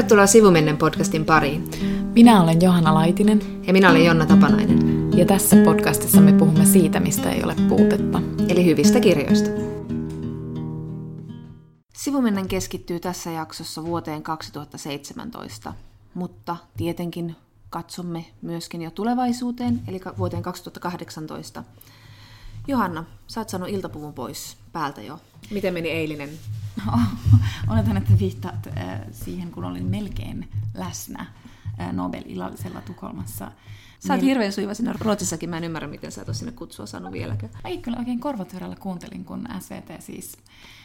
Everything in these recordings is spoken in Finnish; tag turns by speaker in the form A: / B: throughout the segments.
A: Tervetuloa Sivumennen podcastin pariin.
B: Minä olen Johanna Laitinen.
A: Ja minä olen Jonna Tapanainen.
B: Ja tässä podcastissa me puhumme siitä, mistä ei ole puutetta.
A: Eli hyvistä kirjoista. Sivumennen keskittyy tässä jaksossa vuoteen 2017, mutta tietenkin katsomme myöskin jo tulevaisuuteen, eli vuoteen 2018. Johanna, sä oot saanut iltapuvun pois päältä jo. Miten meni eilinen?
B: No, oletan, että viittaat äh, siihen, kun olin melkein läsnä äh, Nobel-illallisella Tukholmassa.
A: Sä oot hirveän suiva sinne Ruotsissakin, mä en ymmärrä, miten sä et ole sinne kutsua saanut vieläkään.
B: Ei kyllä oikein korvatyrellä kuuntelin, kun SVT siis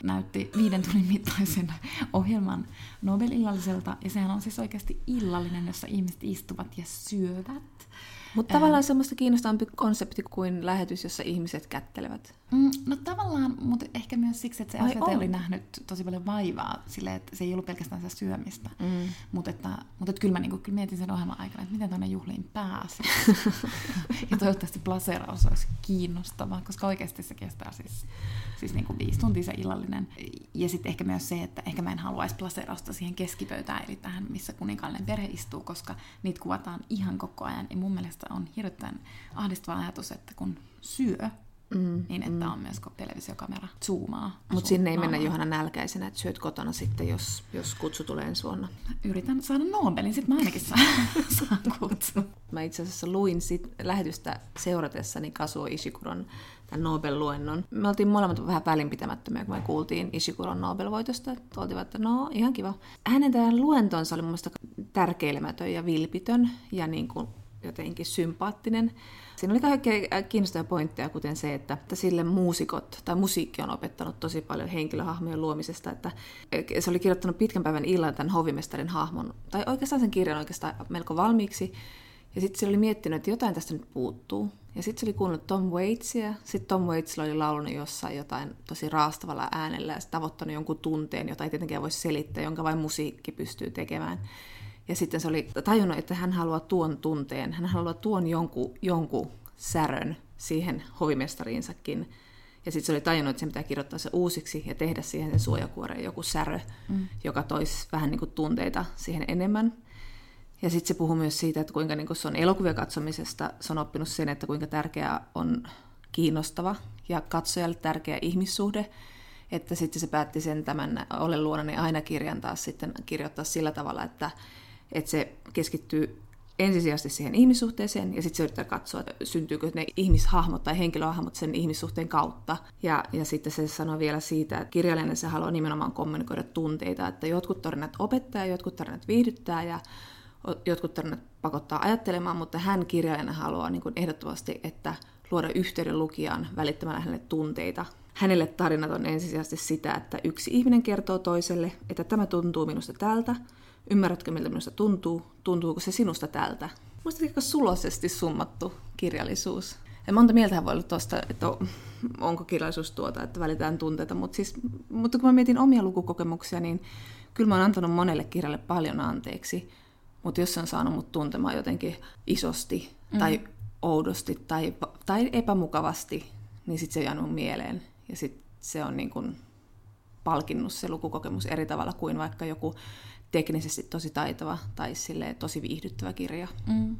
B: näytti viiden tunnin mittaisen ohjelman Nobel-illalliselta. Ja sehän on siis oikeasti illallinen, jossa ihmiset istuvat ja syövät.
A: Mutta tavallaan semmoista kiinnostavampi konsepti kuin lähetys, jossa ihmiset kättelevät.
B: Mm, no tavallaan, mutta ehkä myös siksi, että se Ai SVT on. oli nähnyt tosi paljon vaivaa sille, että se ei ollut pelkästään sitä syömistä. Mm. Mutta että, mutta että kyllä mä niinku, kyllä mietin sen ohjelman aikana, että miten tuonne juhliin pääsi. ja toivottavasti plaseraus olisi kiinnostava, koska oikeasti se kestää siis, siis niinku viisi tuntia se illallinen. Ja sitten ehkä myös se, että ehkä mä en haluaisi plaserausta siihen keskipöytään, eli tähän, missä kuninkaallinen perhe istuu, koska niitä kuvataan ihan koko ajan. Ja mun mielestä on hirveän ahdistava ajatus, että kun syö, Mm, niin että mm. on myös televisiokamera zoomaa.
A: Mutta sinne ei mennä Johanna nälkäisenä, että syöt kotona sitten, jos, jos kutsu tulee ensi vuonna.
B: Yritän saada Nobelin, sitten mä ainakin saan, saan kutsu.
A: Mä itse asiassa luin sit lähetystä seuratessani Kasuo Ishikuron tämän Nobel-luennon. Me oltiin molemmat vähän välinpitämättömiä, kun me kuultiin Ishikuron Nobel-voitosta. Oltiin, että no, ihan kiva. Hänen tämän luentonsa oli mun mielestä tärkeilemätön ja vilpitön ja niin kuin jotenkin sympaattinen. Siinä oli kaikkea kiinnostavia pointteja, kuten se, että, sille muusikot tai musiikki on opettanut tosi paljon henkilöhahmojen luomisesta, että se oli kirjoittanut pitkän päivän illan tämän hovimestarin hahmon, tai oikeastaan sen kirjan oikeastaan melko valmiiksi, ja sitten se oli miettinyt, että jotain tästä nyt puuttuu. Ja sitten se oli kuunnellut Tom Waitsia. Sitten Tom Waitsilla oli laulunut jossain jotain tosi raastavalla äänellä ja tavoittanut jonkun tunteen, jota ei tietenkään voi selittää, jonka vain musiikki pystyy tekemään. Ja sitten se oli tajunnut, että hän haluaa tuon tunteen, hän haluaa tuon jonkun, jonkun särön siihen hovimestariinsakin. Ja sitten se oli tajunnut, että se pitää kirjoittaa se uusiksi ja tehdä siihen sen suojakuoreen joku särö, mm. joka toisi vähän niin kuin tunteita siihen enemmän. Ja sitten se puhuu myös siitä, että kuinka niin kuin se on elokuvia katsomisesta, se on oppinut sen, että kuinka tärkeää on kiinnostava ja katsojalle tärkeä ihmissuhde, että sitten se päätti sen tämän Ole luonani aina kirjan taas sitten kirjoittaa sillä tavalla, että että se keskittyy ensisijaisesti siihen ihmissuhteeseen ja sitten se yrittää katsoa, että syntyykö ne ihmishahmot tai henkilöhahmot sen ihmissuhteen kautta. Ja, ja sitten se sanoo vielä siitä, että kirjallinen se haluaa nimenomaan kommunikoida tunteita, että jotkut tarinat opettaa, jotkut tarinat viihdyttää ja jotkut tarinat pakottaa ajattelemaan, mutta hän kirjailijana haluaa niin kuin ehdottomasti, että luoda yhteyden lukijaan välittämällä hänelle tunteita. Hänelle tarinat on ensisijaisesti sitä, että yksi ihminen kertoo toiselle, että tämä tuntuu minusta tältä, Ymmärrätkö, miltä minusta tuntuu? Tuntuuko se sinusta tältä? Musta aika sulosesti summattu kirjallisuus. Ja monta mieltä voi olla tuosta, että onko kirjallisuus tuota, että välitään tunteita, mutta, siis, mutta kun mä mietin omia lukukokemuksia, niin kyllä mä oon antanut monelle kirjalle paljon anteeksi, mutta jos se on saanut mut tuntemaan jotenkin isosti mm. tai oudosti tai, tai epämukavasti, niin sitten se on jäänyt mieleen. Ja sitten se on niin kun palkinnut se lukukokemus eri tavalla kuin vaikka joku teknisesti tosi taitava tai sille tosi viihdyttävä kirja. Mm.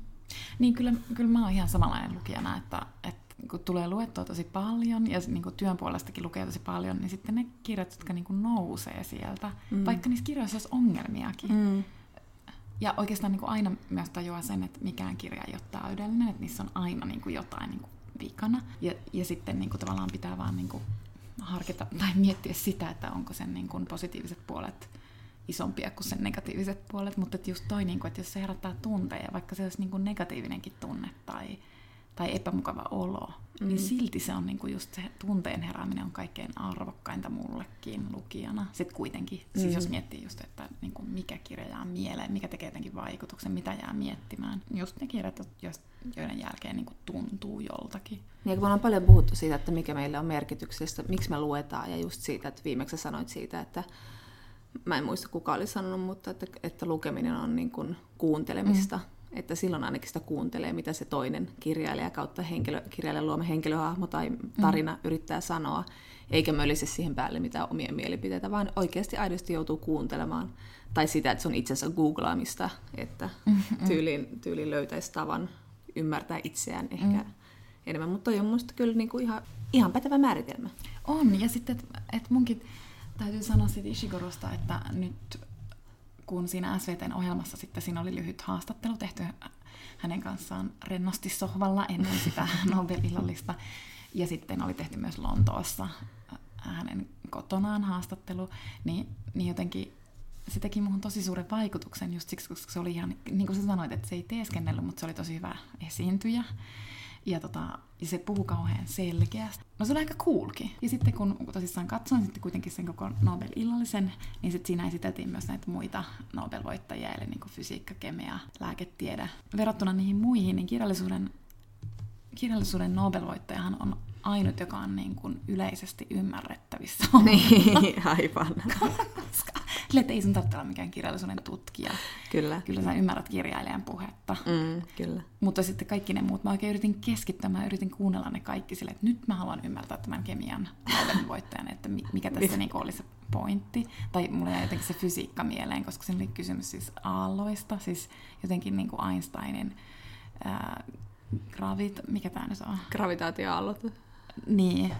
B: Niin kyllä, kyllä mä oon ihan samanlainen lukijana, että, että kun tulee luettua tosi paljon ja niin kuin työn puolestakin lukee tosi paljon, niin sitten ne kirjat, jotka niin kuin nousee sieltä, mm. vaikka niissä kirjoissa olisi ongelmiakin. Mm. Ja oikeastaan niin kuin aina myös tajuaa sen, että mikään kirja ei ole täydellinen, että niissä on aina niin kuin jotain niin kuin vikana. Ja, ja sitten niin kuin tavallaan pitää vaan niin kuin harkita tai miettiä sitä, että onko sen niin kuin positiiviset puolet isompia kuin sen negatiiviset puolet, mutta että just toi, niin kuin, että jos se herättää tunteja, vaikka se olisi niin kuin negatiivinenkin tunne tai, tai epämukava olo, mm. niin silti se on niin kuin just se tunteen herääminen on kaikkein arvokkainta mullekin lukijana. Sitten kuitenkin, mm. siis jos miettii just, että niin kuin mikä kirja jää mieleen, mikä tekee jotenkin vaikutuksen, mitä jää miettimään. Just ne kirjat, joiden jälkeen niin kuin tuntuu joltakin.
A: Niin, kun me ollaan paljon puhuttu siitä, että mikä meille on merkityksellistä, miksi me luetaan, ja just siitä, että viimeksi sanoit siitä, että mä en muista kuka oli sanonut, mutta että, että lukeminen on niin kuin kuuntelemista. Mm. että silloin ainakin sitä kuuntelee, mitä se toinen kirjailija kautta henkilö, kirjailijan luoma henkilöhahmo tai tarina mm. yrittää sanoa, eikä mölise siihen päälle mitään omia mielipiteitä, vaan oikeasti aidosti joutuu kuuntelemaan. Tai sitä, että se on itsensä googlaamista, että mm-hmm. tyyliin, tyyliin löytäisi tavan ymmärtää itseään ehkä mm. enemmän. Mutta toi on musta kyllä niinku ihan, ihan pätevä määritelmä.
B: On, ja sitten, että et munkin täytyy sanoa siitä Ishigorosta, että nyt kun siinä SVTn ohjelmassa sitten siinä oli lyhyt haastattelu tehty hänen kanssaan rennosti sohvalla ennen sitä Nobel-illallista. Ja sitten oli tehty myös Lontoossa hänen kotonaan haastattelu, niin, niin jotenkin se teki muuhun tosi suuren vaikutuksen just siksi, koska se oli ihan, niin kuin sä sanoit, että se ei teeskennellyt, mutta se oli tosi hyvä esiintyjä. Ja, tota, ja se puhuu kauhean selkeästi. No se oli aika coolkin. Ja sitten kun tosissaan katsoin sitten kuitenkin sen koko Nobel-illallisen, niin sitten siinä esiteltiin myös näitä muita Nobel-voittajia, eli niin kuin fysiikka, kemia, lääketiede. Verrattuna niihin muihin, niin kirjallisuuden, kirjallisuuden Nobel-voittajahan on ainut, joka on niin kuin yleisesti ymmärrettävissä.
A: Niin, aivan.
B: Koska että ei sun tarvitse olla mikään kirjallisuuden tutkija.
A: Kyllä.
B: Kyllä sä ymmärrät kirjailijan puhetta.
A: Mm, kyllä.
B: Mutta sitten kaikki ne muut, mä oikein yritin keskittyä, mä yritin kuunnella ne kaikki sille, että nyt mä haluan ymmärtää tämän kemian voittajan, että mikä tässä niin oli se pointti. Tai mulla jäi jotenkin se fysiikka mieleen, koska siinä oli kysymys siis aalloista, siis jotenkin niin kuin Einsteinin ää, gravit, mikä tämä nyt on?
A: Gravitaatioaallot.
B: Niin,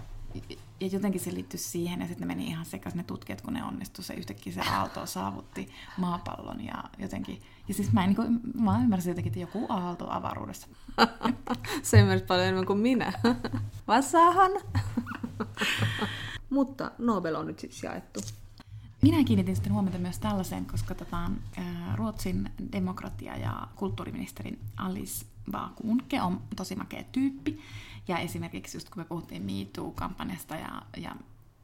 B: ja jotenkin se liittyi siihen, ja sitten ne meni ihan sekaisin ne tutkijat, kun ne onnistu se yhtäkkiä se aalto saavutti maapallon, ja jotenkin, ja siis mä, en, niin kuin, mä ymmärsin jotenkin, että joku aalto avaruudessa.
A: se ymmärsit paljon enemmän kuin minä. Vassahan. Mutta Nobel on nyt siis jaettu.
B: Minä kiinnitin sitten huomiota myös tällaiseen, koska tota, Ruotsin demokratia- ja kulttuuriministeri Alice Bakunke on tosi makea tyyppi. Ja esimerkiksi just kun me puhuttiin MeToo-kampanjasta ja, ja,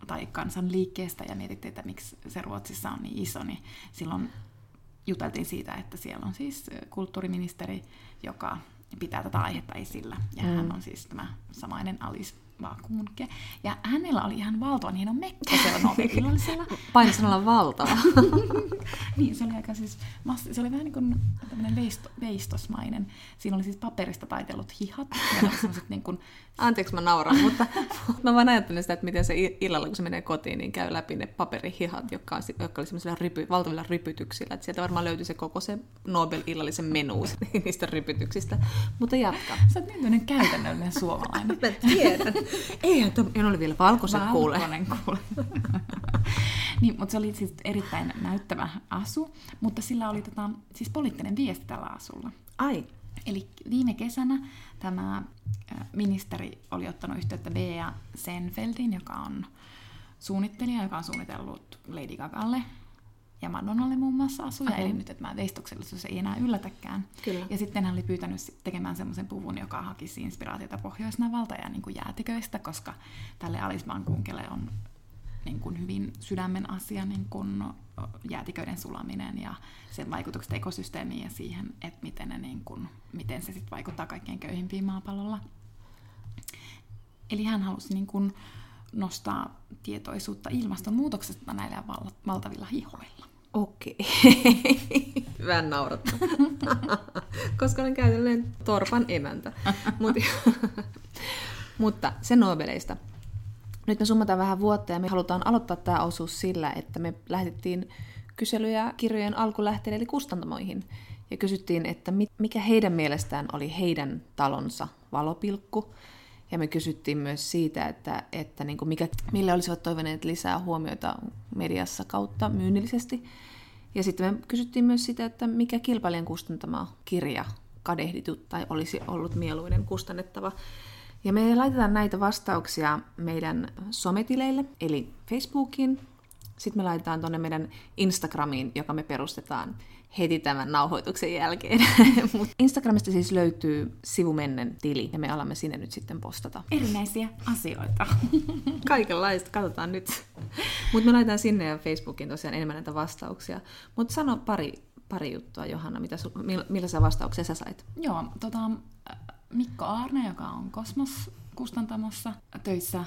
B: tai kansanliikkeestä ja mietittiin, että miksi se Ruotsissa on niin iso, niin silloin juteltiin siitä, että siellä on siis kulttuuriministeri, joka pitää tätä aihetta esillä. Ja mm. hän on siis tämä samainen Alice Vakuunke. Ja hänellä oli ihan valtavan hieno mekko siellä Nobel-illallisella.
A: Painosanalla valtava.
B: niin, se oli aika siis, se oli vähän niin kuin tämmöinen veisto, veistosmainen. Siinä oli siis paperista taitellut hihat. Ja niin kuin...
A: Anteeksi, mä nauran, mutta mä vaan ajattelen sitä, että miten se illalla, kun se menee kotiin, niin käy läpi ne paperihihat, jotka, on, jotka oli semmoisilla rypy, valtavilla rypytyksillä. Että sieltä varmaan löytyi se koko se Nobel-illallisen menu niistä rypytyksistä. Mutta jatka.
B: Sä oot niin käytännöllinen suomalainen.
A: mä tiedän. Ei, että en ole vielä valkoiset kuule.
B: Valkoinen kuule. niin, mutta se oli siis erittäin näyttävä asu, mutta sillä oli tota, siis poliittinen viesti tällä asulla.
A: Ai.
B: Eli viime kesänä tämä ministeri oli ottanut yhteyttä Bea Senfeldin, joka on suunnittelija, joka on suunnitellut Lady Gagalle ja Madonnalle muun muassa asuja, okay. eli nyt että mä veistoksellisuus ei enää yllätäkään.
A: Kyllä.
B: Ja sitten hän oli pyytänyt tekemään semmoisen puvun, joka hakisi inspiraatiota Pohjoisnavalta ja niin kuin jäätiköistä, koska tälle Alice Bankunkelle on niin kuin hyvin sydämen asia niin kuin jäätiköiden sulaminen ja sen vaikutukset ekosysteemiin ja siihen, että miten, ne niin kuin, miten se sit vaikuttaa kaikkein köyhimpiin maapallolla. Eli hän halusi niin kuin nostaa tietoisuutta ilmastonmuutoksesta näillä valtavilla hihoilla.
A: Okei. Vähän naurattaa. Koska olen käytännöllinen torpan emäntä. Mut, mutta se Nobeleista. Nyt me summataan vähän vuotta ja me halutaan aloittaa tämä osuus sillä, että me lähetettiin kyselyjä kirjojen alkulähteille eli kustantamoihin. Ja kysyttiin, että mikä heidän mielestään oli heidän talonsa valopilkku. Ja me kysyttiin myös siitä, että, että niin kuin mikä, mille olisivat toivoneet lisää huomiota mediassa kautta myynnillisesti. Ja sitten me kysyttiin myös sitä, että mikä kilpailijan kustantama kirja kadehditut tai olisi ollut mieluinen kustannettava. Ja me laitetaan näitä vastauksia meidän sometileille, eli Facebookiin. Sitten me laitetaan tuonne meidän Instagramiin, joka me perustetaan heti tämän nauhoituksen jälkeen. Instagramista siis löytyy sivumennen tili ja me alamme sinne nyt sitten postata.
B: Erinäisiä asioita.
A: Kaikenlaista, katsotaan nyt. Mutta me laitetaan sinne ja Facebookiin tosiaan enemmän näitä vastauksia. Mutta sano pari, pari juttua, Johanna, mitä su, millaisia vastauksia sä sait?
B: Joo, tota, Mikko Aarne, joka on Kosmos kustantamossa töissä,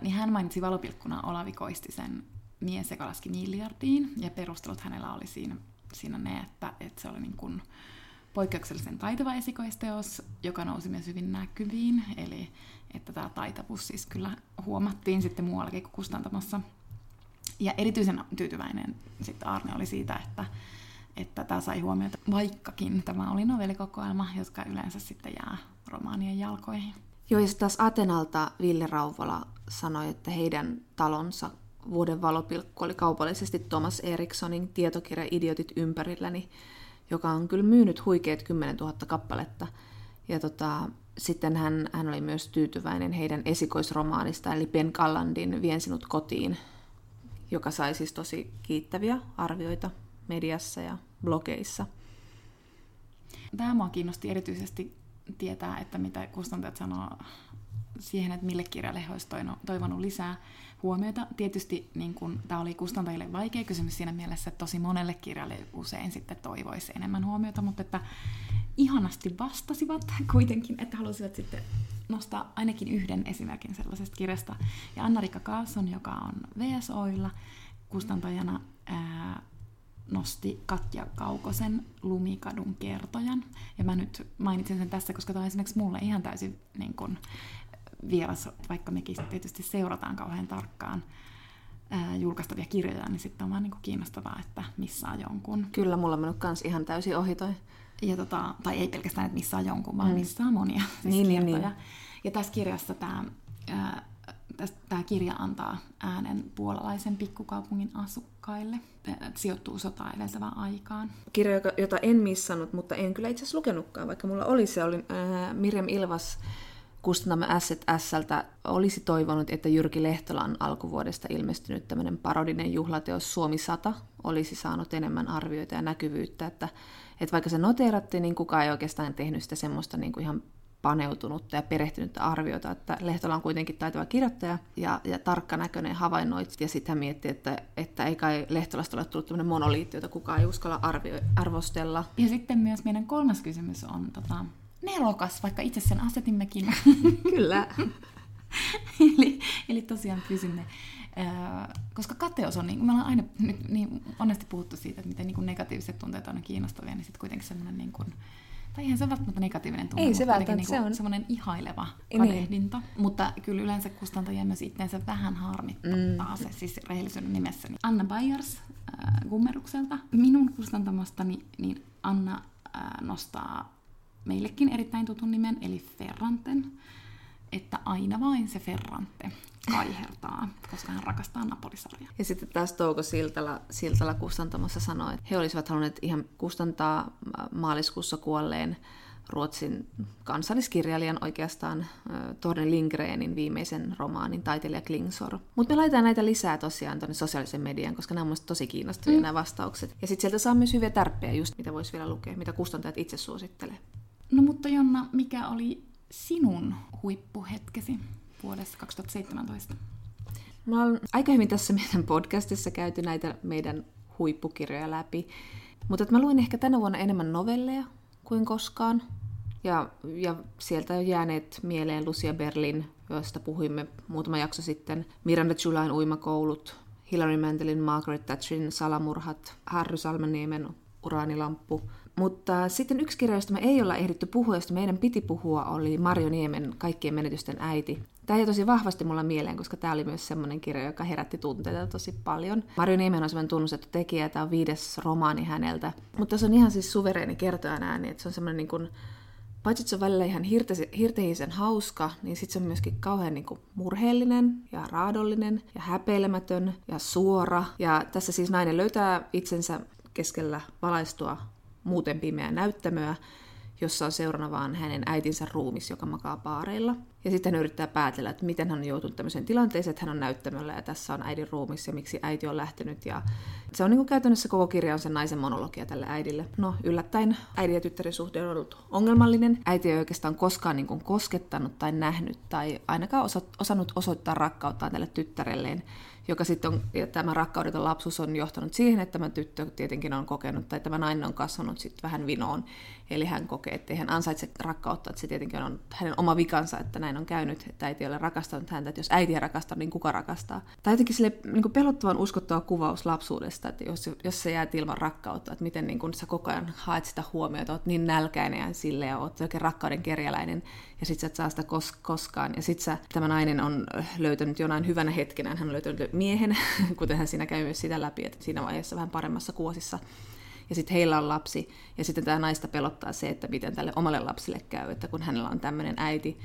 B: niin hän mainitsi valopilkkuna Olavi Koistisen mies, joka laski miljardiin, ja perustelut hänellä oli siinä siinä ne, että, että se oli niin kuin poikkeuksellisen taitava esikoisteos, joka nousi myös hyvin näkyviin, eli että tämä taitavuus siis kyllä huomattiin sitten muuallakin kuin kustantamassa. Ja erityisen tyytyväinen sitten Arne oli siitä, että, että tämä sai huomiota, vaikkakin tämä oli novellikokoelma, jotka yleensä sitten jää romaanien jalkoihin.
A: Joo, ja taas Atenalta Ville Rauvola sanoi, että heidän talonsa vuoden valopilkku oli kaupallisesti Thomas Erikssonin tietokirja Idiotit ympärilläni, joka on kyllä myynyt huikeet 10 000 kappaletta. Ja tota, sitten hän, hän oli myös tyytyväinen heidän esikoisromaanista, eli Ben Kallandin Vien sinut kotiin, joka sai siis tosi kiittäviä arvioita mediassa ja blogeissa.
B: Tämä mua kiinnosti erityisesti tietää, että mitä kustantajat sanoo siihen, että mille kirjalle he olisivat toivonut lisää huomiota. Tietysti niin kun, tämä oli kustantajille vaikea kysymys siinä mielessä, että tosi monelle kirjalle usein sitten toivoisi enemmän huomiota, mutta että ihanasti vastasivat kuitenkin, että halusivat sitten nostaa ainakin yhden esimerkin sellaisesta kirjasta. Ja Anna-Rikka Kaasson, joka on VSOilla kustantajana, ää, nosti Katja Kaukosen Lumikadun kertojan. Ja mä nyt mainitsen sen tässä, koska tämä on esimerkiksi mulle ihan täysin niin kun, vieras, vaikka mekin tietysti seurataan kauhean tarkkaan ää, julkaistavia kirjoja, niin sitten on vaan niin kiinnostavaa, että missä on jonkun.
A: Kyllä, mulla on mennyt kans ihan täysin ohi toi.
B: Ja tota, tai ei pelkästään, että missä on jonkun, vaan mm. missä on monia siis
A: niin, niin, niin.
B: Ja tässä kirjassa tämä tämä kirja antaa äänen puolalaisen pikkukaupungin asukkaille. Sijoittuu sotaa edeltävään aikaan.
A: Kirja, jota en missannut, mutta en kyllä itse asiassa lukenutkaan, vaikka mulla oli se, oli äh, Mirjam Ilvas kustantamme Asset Sältä olisi toivonut, että Jyrki Lehtolan alkuvuodesta ilmestynyt tämmöinen parodinen juhlateos Suomi 100 olisi saanut enemmän arvioita ja näkyvyyttä, että, että vaikka se noteerattiin, niin kukaan ei oikeastaan tehnyt sitä semmoista niin kuin ihan paneutunutta ja perehtynyttä arviota, että Lehtola on kuitenkin taitava kirjoittaja ja, ja tarkkanäköinen havainnoit, ja sitten hän mietti, että, että ei kai Lehtolasta ole tullut tämmöinen monoliitti, jota kukaan ei uskalla arvio, arvostella.
B: Ja sitten myös meidän kolmas kysymys on tota, nelokas, vaikka itse sen asetimmekin.
A: Kyllä.
B: eli, eli tosiaan pysymme. koska kateus on, niin me ollaan aina nyt niin onesti puhuttu siitä, että miten niin negatiiviset tunteet on kiinnostavia, niin sitten kuitenkin semmoinen niin kuin, tai eihän se välttämättä negatiivinen tunne,
A: Ei se välttämättä,
B: niin se on semmoinen ihaileva kadehdinta. Niin. Mutta kyllä yleensä kustantajia myös itseensä vähän harmittaa mm. se, siis rehellisyyden nimessä. Anna Bayers äh, Gummerukselta. Minun kustantamastani niin Anna äh, nostaa meillekin erittäin tutun nimen, eli Ferranten, että aina vain se Ferrante kaihertaa, koska hän rakastaa Napolisarjaa.
A: Ja sitten taas Touko Siltala, Siltala kustantamassa sanoi, että he olisivat halunneet ihan kustantaa maaliskuussa kuolleen Ruotsin kansalliskirjailijan oikeastaan Torne Lindgrenin viimeisen romaanin taiteilija Klingsor. Mutta me laitetaan näitä lisää tosiaan tuonne sosiaalisen median, koska nämä on tosi kiinnostavia mm. nämä vastaukset. Ja sitten sieltä saa myös hyviä tärppejä just, mitä voisi vielä lukea, mitä kustantajat itse suosittelee.
B: No mutta Jonna, mikä oli sinun huippuhetkesi vuodessa 2017?
A: Mä olen aika hyvin tässä meidän podcastissa käyty näitä meidän huippukirjoja läpi, mutta mä luin ehkä tänä vuonna enemmän novelleja kuin koskaan. Ja, ja sieltä on jääneet mieleen Lucia Berlin, joista puhuimme muutama jakso sitten, Miranda Julain uimakoulut, Hilary Mantelin Margaret Thatcherin salamurhat, Harry Salmeniemen uraanilamppu, mutta sitten yksi kirja, josta me ei olla ehditty puhua, josta meidän piti puhua, oli Marjo Niemen Kaikkien menetysten äiti. Tämä ei tosi vahvasti mulla mieleen, koska tämä oli myös semmoinen kirja, joka herätti tunteita tosi paljon. Marjo Niemen on semmoinen tunnustettu tekijä, tämä on viides romaani häneltä. Mutta se on ihan siis suvereeni kertojan ääni, että se on semmoinen niin kuin, paitsi että se on välillä ihan hirtehisen hauska, niin sitten se on myöskin kauhean niin kuin murheellinen ja raadollinen ja häpeilemätön ja suora. Ja tässä siis nainen löytää itsensä keskellä valaistua muuten pimeää näyttämöä, jossa on seurana vaan hänen äitinsä ruumis, joka makaa paareilla. Ja sitten hän yrittää päätellä, että miten hän on joutunut tämmöiseen tilanteeseen, että hän on näyttämöllä ja tässä on äidin ruumis ja miksi äiti on lähtenyt. Ja se on niin kuin käytännössä koko kirja on sen naisen monologia tälle äidille. No yllättäen äidin ja tyttären suhde on ollut ongelmallinen. Äiti ei oikeastaan koskaan niin kuin koskettanut tai nähnyt tai ainakaan osa, osannut osoittaa rakkauttaan tälle tyttärelleen, joka sitten on, ja tämä rakkaudeton lapsuus on johtanut siihen, että tämä tyttö tietenkin on kokenut, tai tämä nainen on kasvanut sitten vähän vinoon. Eli hän kokee, että hän ansaitse rakkautta, että se tietenkin on hänen oma vikansa, että näin on käynyt, että äiti ei ole rakastanut häntä, että jos äiti ei rakasta, niin kuka rakastaa. Tai jotenkin sille niin pelottavan uskottava kuvaus lapsuudesta, että jos, jos sä jäät ilman rakkautta, että miten niin kuin sä koko ajan haet sitä huomiota, oot niin nälkäinen ja sille ja oot oikein rakkauden kerjäläinen, ja sit sä et saa sitä kos- koskaan. Ja sit sä, tämä nainen on löytänyt jonain hyvänä hetkenä, hän on löytänyt miehen, kuten hän siinä käy myös sitä läpi, että siinä vaiheessa vähän paremmassa kuosissa. Ja sitten heillä on lapsi, ja sitten tämä naista pelottaa se, että miten tälle omalle lapsille käy, että kun hänellä on tämmöinen äiti,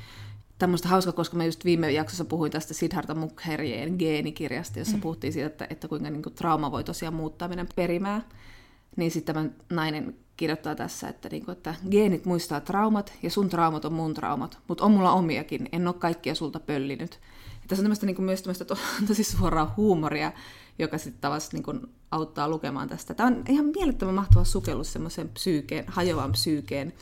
A: tämmöistä hauska, koska mä just viime jaksossa puhuin tästä Siddhartha Mukherjeen geenikirjasta, jossa mm. puhuttiin siitä, että, että kuinka niin kuin, trauma voi tosiaan muuttaa meidän perimää. Niin sitten tämä nainen kirjoittaa tässä, että, niin kuin, että geenit muistaa traumat ja sun traumat on mun traumat, mutta on mulla omiakin, en ole kaikkia sulta pöllinyt. Ja tässä on tämmöistä, niin kuin, myös tämmöistä to, tosi suoraa huumoria, joka sitten tavallaan niin auttaa lukemaan tästä. Tämä on ihan mielettömän mahtava sukellus semmoiseen psyykeen, hajoavan psyykeen,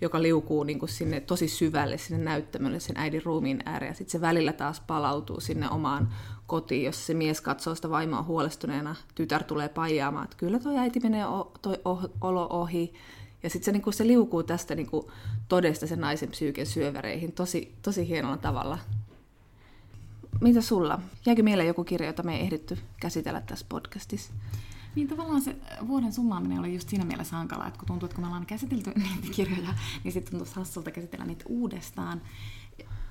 A: joka liukuu niin kuin sinne tosi syvälle sinne näyttämölle sen äidin ruumiin ääreen. Sitten se välillä taas palautuu sinne omaan kotiin, jos se mies katsoo sitä vaimoa huolestuneena. Tytär tulee paijaamaan, että kyllä toi äiti menee o- toi oh- olo ohi. Ja sitten se, niin se liukuu tästä niin kuin todesta sen naisen psyyken syöväreihin tosi, tosi hienolla tavalla. Mitä sulla? Jäikö mieleen joku kirja, jota me ei ehditty käsitellä tässä podcastissa?
B: Niin tavallaan se vuoden summaaminen oli just siinä mielessä hankala, että kun tuntuu, että kun me ollaan käsitelty niitä kirjoja, niin sitten tuntuu hassulta käsitellä niitä uudestaan.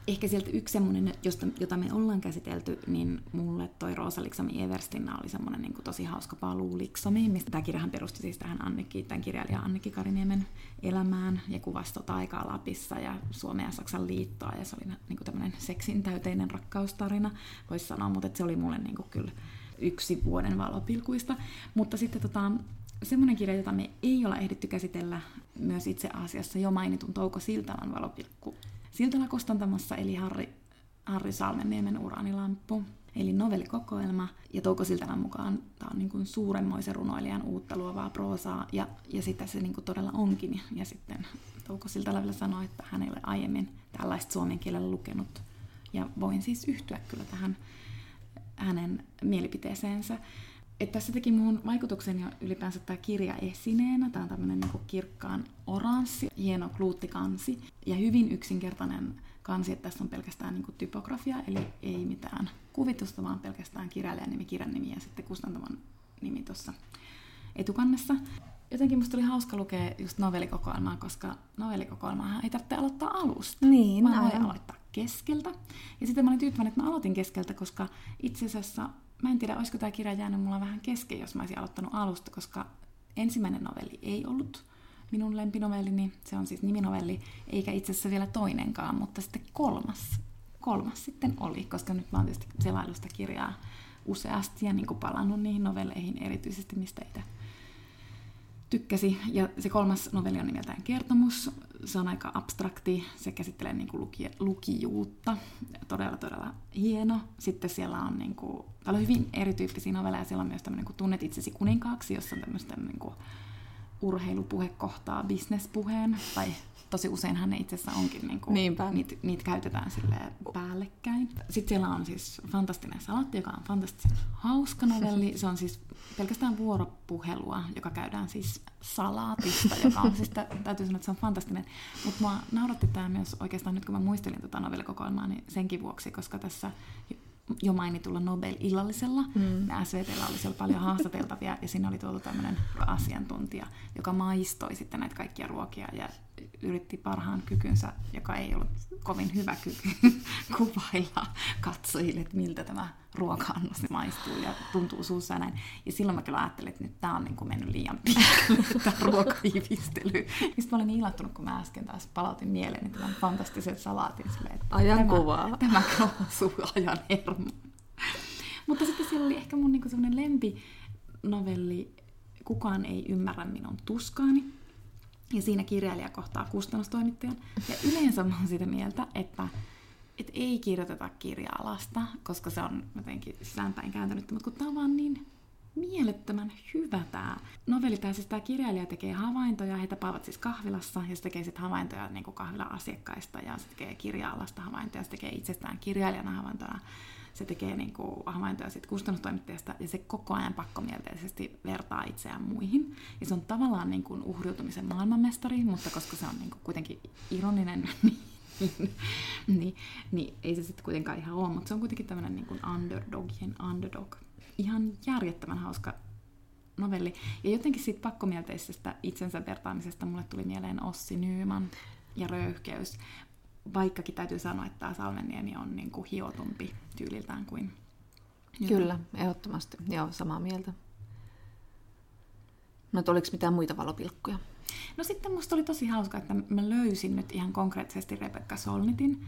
B: Ehkä sieltä yksi semmoinen, josta, jota me ollaan käsitelty, niin mulle toi Roosa Liksomi Everstinna oli semmoinen niin tosi hauska paluu Liksomiin, mistä tämä kirjahan perustui siis tähän Annikki, tämän kirjailija Annikki Kariniemen elämään ja kuvasi tota aikaa Lapissa ja Suomen ja Saksan liittoa ja se oli niin tämmöinen seksin täyteinen rakkaustarina, voisi sanoa, mutta se oli mulle niin kyllä yksi vuoden valopilkuista. Mutta sitten tota, semmoinen kirja, jota me ei olla ehditty käsitellä myös itse asiassa jo mainitun Touko Siltalan valopilkku Siltala Kostantamassa, eli Harri, Harri Salmenniemen Uranilamppu, eli novellikokoelma. Ja Touko Siltalan mukaan tämä on niin kuin suuremmoisen runoilijan uutta luovaa proosaa, ja, ja sitä se niin kuin todella onkin. Ja sitten Touko Siltala vielä sanoi, että hän ei ole aiemmin tällaista suomen kielellä lukenut. Ja voin siis yhtyä kyllä tähän hänen mielipiteeseensä. Että tässä teki muun vaikutuksen jo ylipäänsä tämä kirja esineenä. Tämä on tämmöinen niin kirkkaan oranssi, hieno kluuttikansi ja hyvin yksinkertainen kansi, että tässä on pelkästään niin typografia, eli ei mitään kuvitusta, vaan pelkästään kirjailijan nimi, kirjan nimi ja sitten kustantavan nimi tuossa etukannessa. Jotenkin musta oli hauska lukea just novellikokoelmaa, koska novellikokoelmaa ei tarvitse aloittaa alusta.
A: Niin,
B: vaan voi aloittaa keskeltä. Ja sitten mä olin tyytyväinen, että mä aloitin keskeltä, koska itse asiassa mä en tiedä, olisiko tämä kirja jäänyt mulla vähän kesken, jos mä olisin aloittanut alusta, koska ensimmäinen novelli ei ollut minun lempinovellini, se on siis niminovelli, eikä itse asiassa vielä toinenkaan, mutta sitten kolmas, kolmas sitten oli, koska nyt mä oon tietysti selailusta kirjaa useasti ja niin kuin palannut niihin novelleihin erityisesti, mistä itse tykkäsi. Ja se kolmas novelli on nimeltään Kertomus. Se on aika abstrakti, se käsittelee niin kuin luki, lukijuutta. Todella, todella hieno. Sitten siellä on niin kuin, paljon hyvin erityyppisiä novelleja. Siellä on myös tämmöinen kuin Tunnet itsesi kuninkaaksi, jossa on tämmöistä niin kuin, urheilupuhe kohtaa bisnespuheen, tai tosi useinhan ne itse asiassa onkin, niin kuin, niitä, niitä käytetään silleen päällekkäin. Sitten siellä on siis Fantastinen salatti, joka on fantastisen hauska novelli. Se on siis pelkästään vuoropuhelua, joka käydään siis salaatista, joka on siis, täytyy sanoa, että se on fantastinen. Mutta mua nauratti tämä myös oikeastaan nyt, kun mä muistelin tätä novellikokoelmaa, niin senkin vuoksi, koska tässä jo mainitulla Nobel-illallisella. Mm. SVTllä oli siellä paljon haastateltavia ja siinä oli tuotu tämmöinen asiantuntija, joka maistoi sitten näitä kaikkia ruokia ja yritti parhaan kykynsä, joka ei ollut kovin hyvä kyky kuvailla katsojille, että miltä tämä ruoka-annos maistuu ja tuntuu suussa ja näin. Ja silloin mä kyllä ajattelin, että nyt tämä on niin kuin mennyt liian pitkälle, tämä ruokahivistely. Sitten mä olin niin ilahtunut, kun mä äsken taas palautin mieleen tämän fantastisen salaatin. Silleen, että
A: ajan tämä.
B: Tämä osuu ajan hermo. Mutta sitten siellä oli ehkä mun niin semmoinen lempinovelli Kukaan ei ymmärrä minun tuskaani. Ja siinä kirjailija kohtaa kustannustoimittajan. Ja yleensä mä oon sitä mieltä, että et ei kirjoiteta kirja-alasta, koska se on jotenkin sisäänpäin kääntynyt, mutta kun tämä on vaan niin mielettömän hyvä tämä novelli. Tämä siis tämä kirjailija tekee havaintoja, he tapaavat siis kahvilassa ja se tekee sitten havaintoja niin kuin kahvila-asiakkaista ja se tekee kirja-alasta havaintoja, se tekee itsestään kirjailijana havaintoja se tekee niin kuin havaintoja sit kustannustoimittajasta ja se koko ajan pakkomielteisesti vertaa itseään muihin. Ja se on tavallaan niin kuin uhriutumisen maailmanmestari, mutta koska se on niin kuin kuitenkin ironinen, niin, niin, niin ei se sitten kuitenkaan ihan ole, mutta se on kuitenkin tämmöinen niin kuin underdogien underdog. Ihan järjettömän hauska novelli. Ja jotenkin siitä pakkomielteisestä itsensä vertaamisesta mulle tuli mieleen Ossi Nyyman ja Röyhkeys. Vaikkakin täytyy sanoa, että tämä Salmenniemi on niin kuin hiotumpi tyyliltään kuin...
A: Kyllä, ehdottomasti. Joo, samaa mieltä. No, oliko mitään muita valopilkkuja?
B: No sitten musta oli tosi hauska, että mä löysin nyt ihan konkreettisesti Rebecca Solnitin.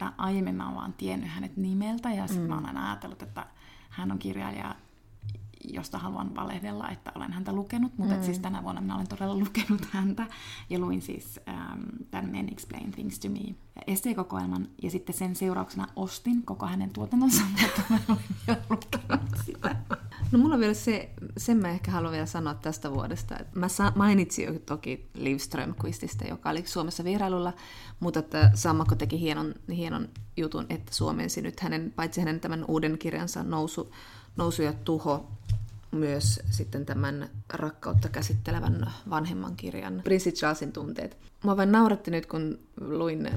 B: Ja aiemmin mä oon vaan tiennyt hänet nimeltä ja sitten mm. mä oon aina ajatellut, että hän on kirjailija josta haluan valehdella, että olen häntä lukenut, mutta mm. siis tänä vuonna minä olen todella lukenut häntä ja luin siis ähm, tämän Men Explain Things to Me esseekokoelman ja sitten sen seurauksena ostin koko hänen tuotantonsa, mutta mä olin jo lukenut sitä.
A: No mulla on vielä se, sen mä ehkä haluan vielä sanoa tästä vuodesta. Mä mainitsin jo toki Liv joka oli Suomessa vierailulla, mutta että Sammakko teki hienon, hienon jutun, että suomensi nyt hänen, paitsi hänen tämän uuden kirjansa Nousu, nousu ja tuho, myös sitten tämän rakkautta käsittelevän vanhemman kirjan Prinssi Charlesin tunteet. Mä vain nauratti nyt, kun luin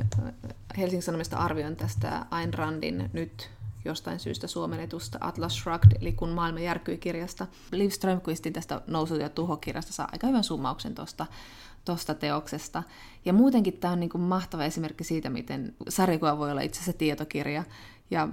A: Helsingin Sanomista arvion tästä Ayn Randin nyt jostain syystä suomennetusta Atlas Shrugged, eli kun maailma järkyi kirjasta. Liv Strömquistin tästä Nousu ja tuho-kirjasta saa aika hyvän summauksen tuosta tosta teoksesta. Ja muutenkin tämä on niin kuin mahtava esimerkki siitä, miten sarjakuva voi olla itse asiassa tietokirja. Ja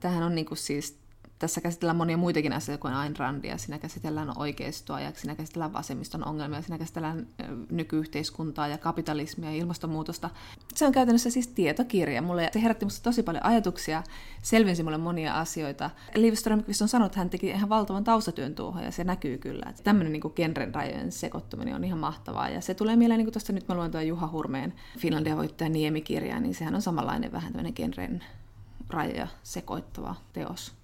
A: tähän on niin kuin siis tässä käsitellään monia muitakin asioita kuin Ayn Randia. Siinä käsitellään oikeistoa ja siinä käsitellään vasemmiston ongelmia, siinä käsitellään nykyyhteiskuntaa ja kapitalismia ja ilmastonmuutosta. Se on käytännössä siis tietokirja. Mulle, se herätti musta tosi paljon ajatuksia, selvensi mulle monia asioita. Liv Strömqvist on sanonut, että hän teki ihan valtavan taustatyön tuohon ja se näkyy kyllä. Että tämmöinen niin genren rajojen sekoittuminen on ihan mahtavaa. Ja se tulee mieleen, niin kuin tuosta nyt mä luen tuon Juha Hurmeen Finlandia voittaja Niemi-kirjaa, niin sehän on samanlainen vähän tämmöinen genren rajoja sekoittava teos.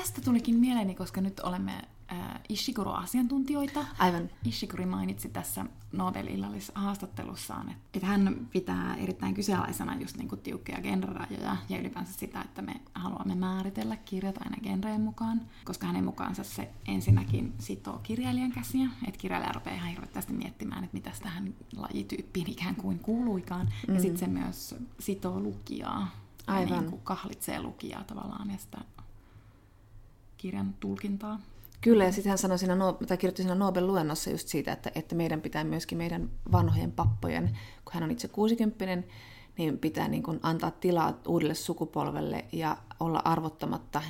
B: Tästä tulikin mieleeni, koska nyt olemme äh, Ishiguro-asiantuntijoita.
A: Aivan.
B: Ishiguri mainitsi tässä Nobel-illallis haastattelussaan, että hän pitää erittäin kyseenalaisena just niin kuin tiukkoja genrerajoja ja ylipäänsä sitä, että me haluamme määritellä kirjat aina genreen mukaan, koska hänen mukaansa se ensinnäkin sitoo kirjailijan käsiä, että kirjailija rupeaa ihan hirveästi miettimään, että mitä tähän lajityyppiin ikään kuin kuuluikaan, mm. ja sitten se myös sitoo lukijaa. Aivan. Niin kuin kahlitsee lukijaa tavallaan ja sitä kirjan tulkintaa.
A: Kyllä, ja sitten hän sanoi siinä, tai kirjoitti siinä Nobel-luennossa just siitä, että, että meidän pitää myöskin meidän vanhojen pappojen, kun hän on itse 60 niin pitää niin kuin antaa tilaa uudelle sukupolvelle ja olla arvottamatta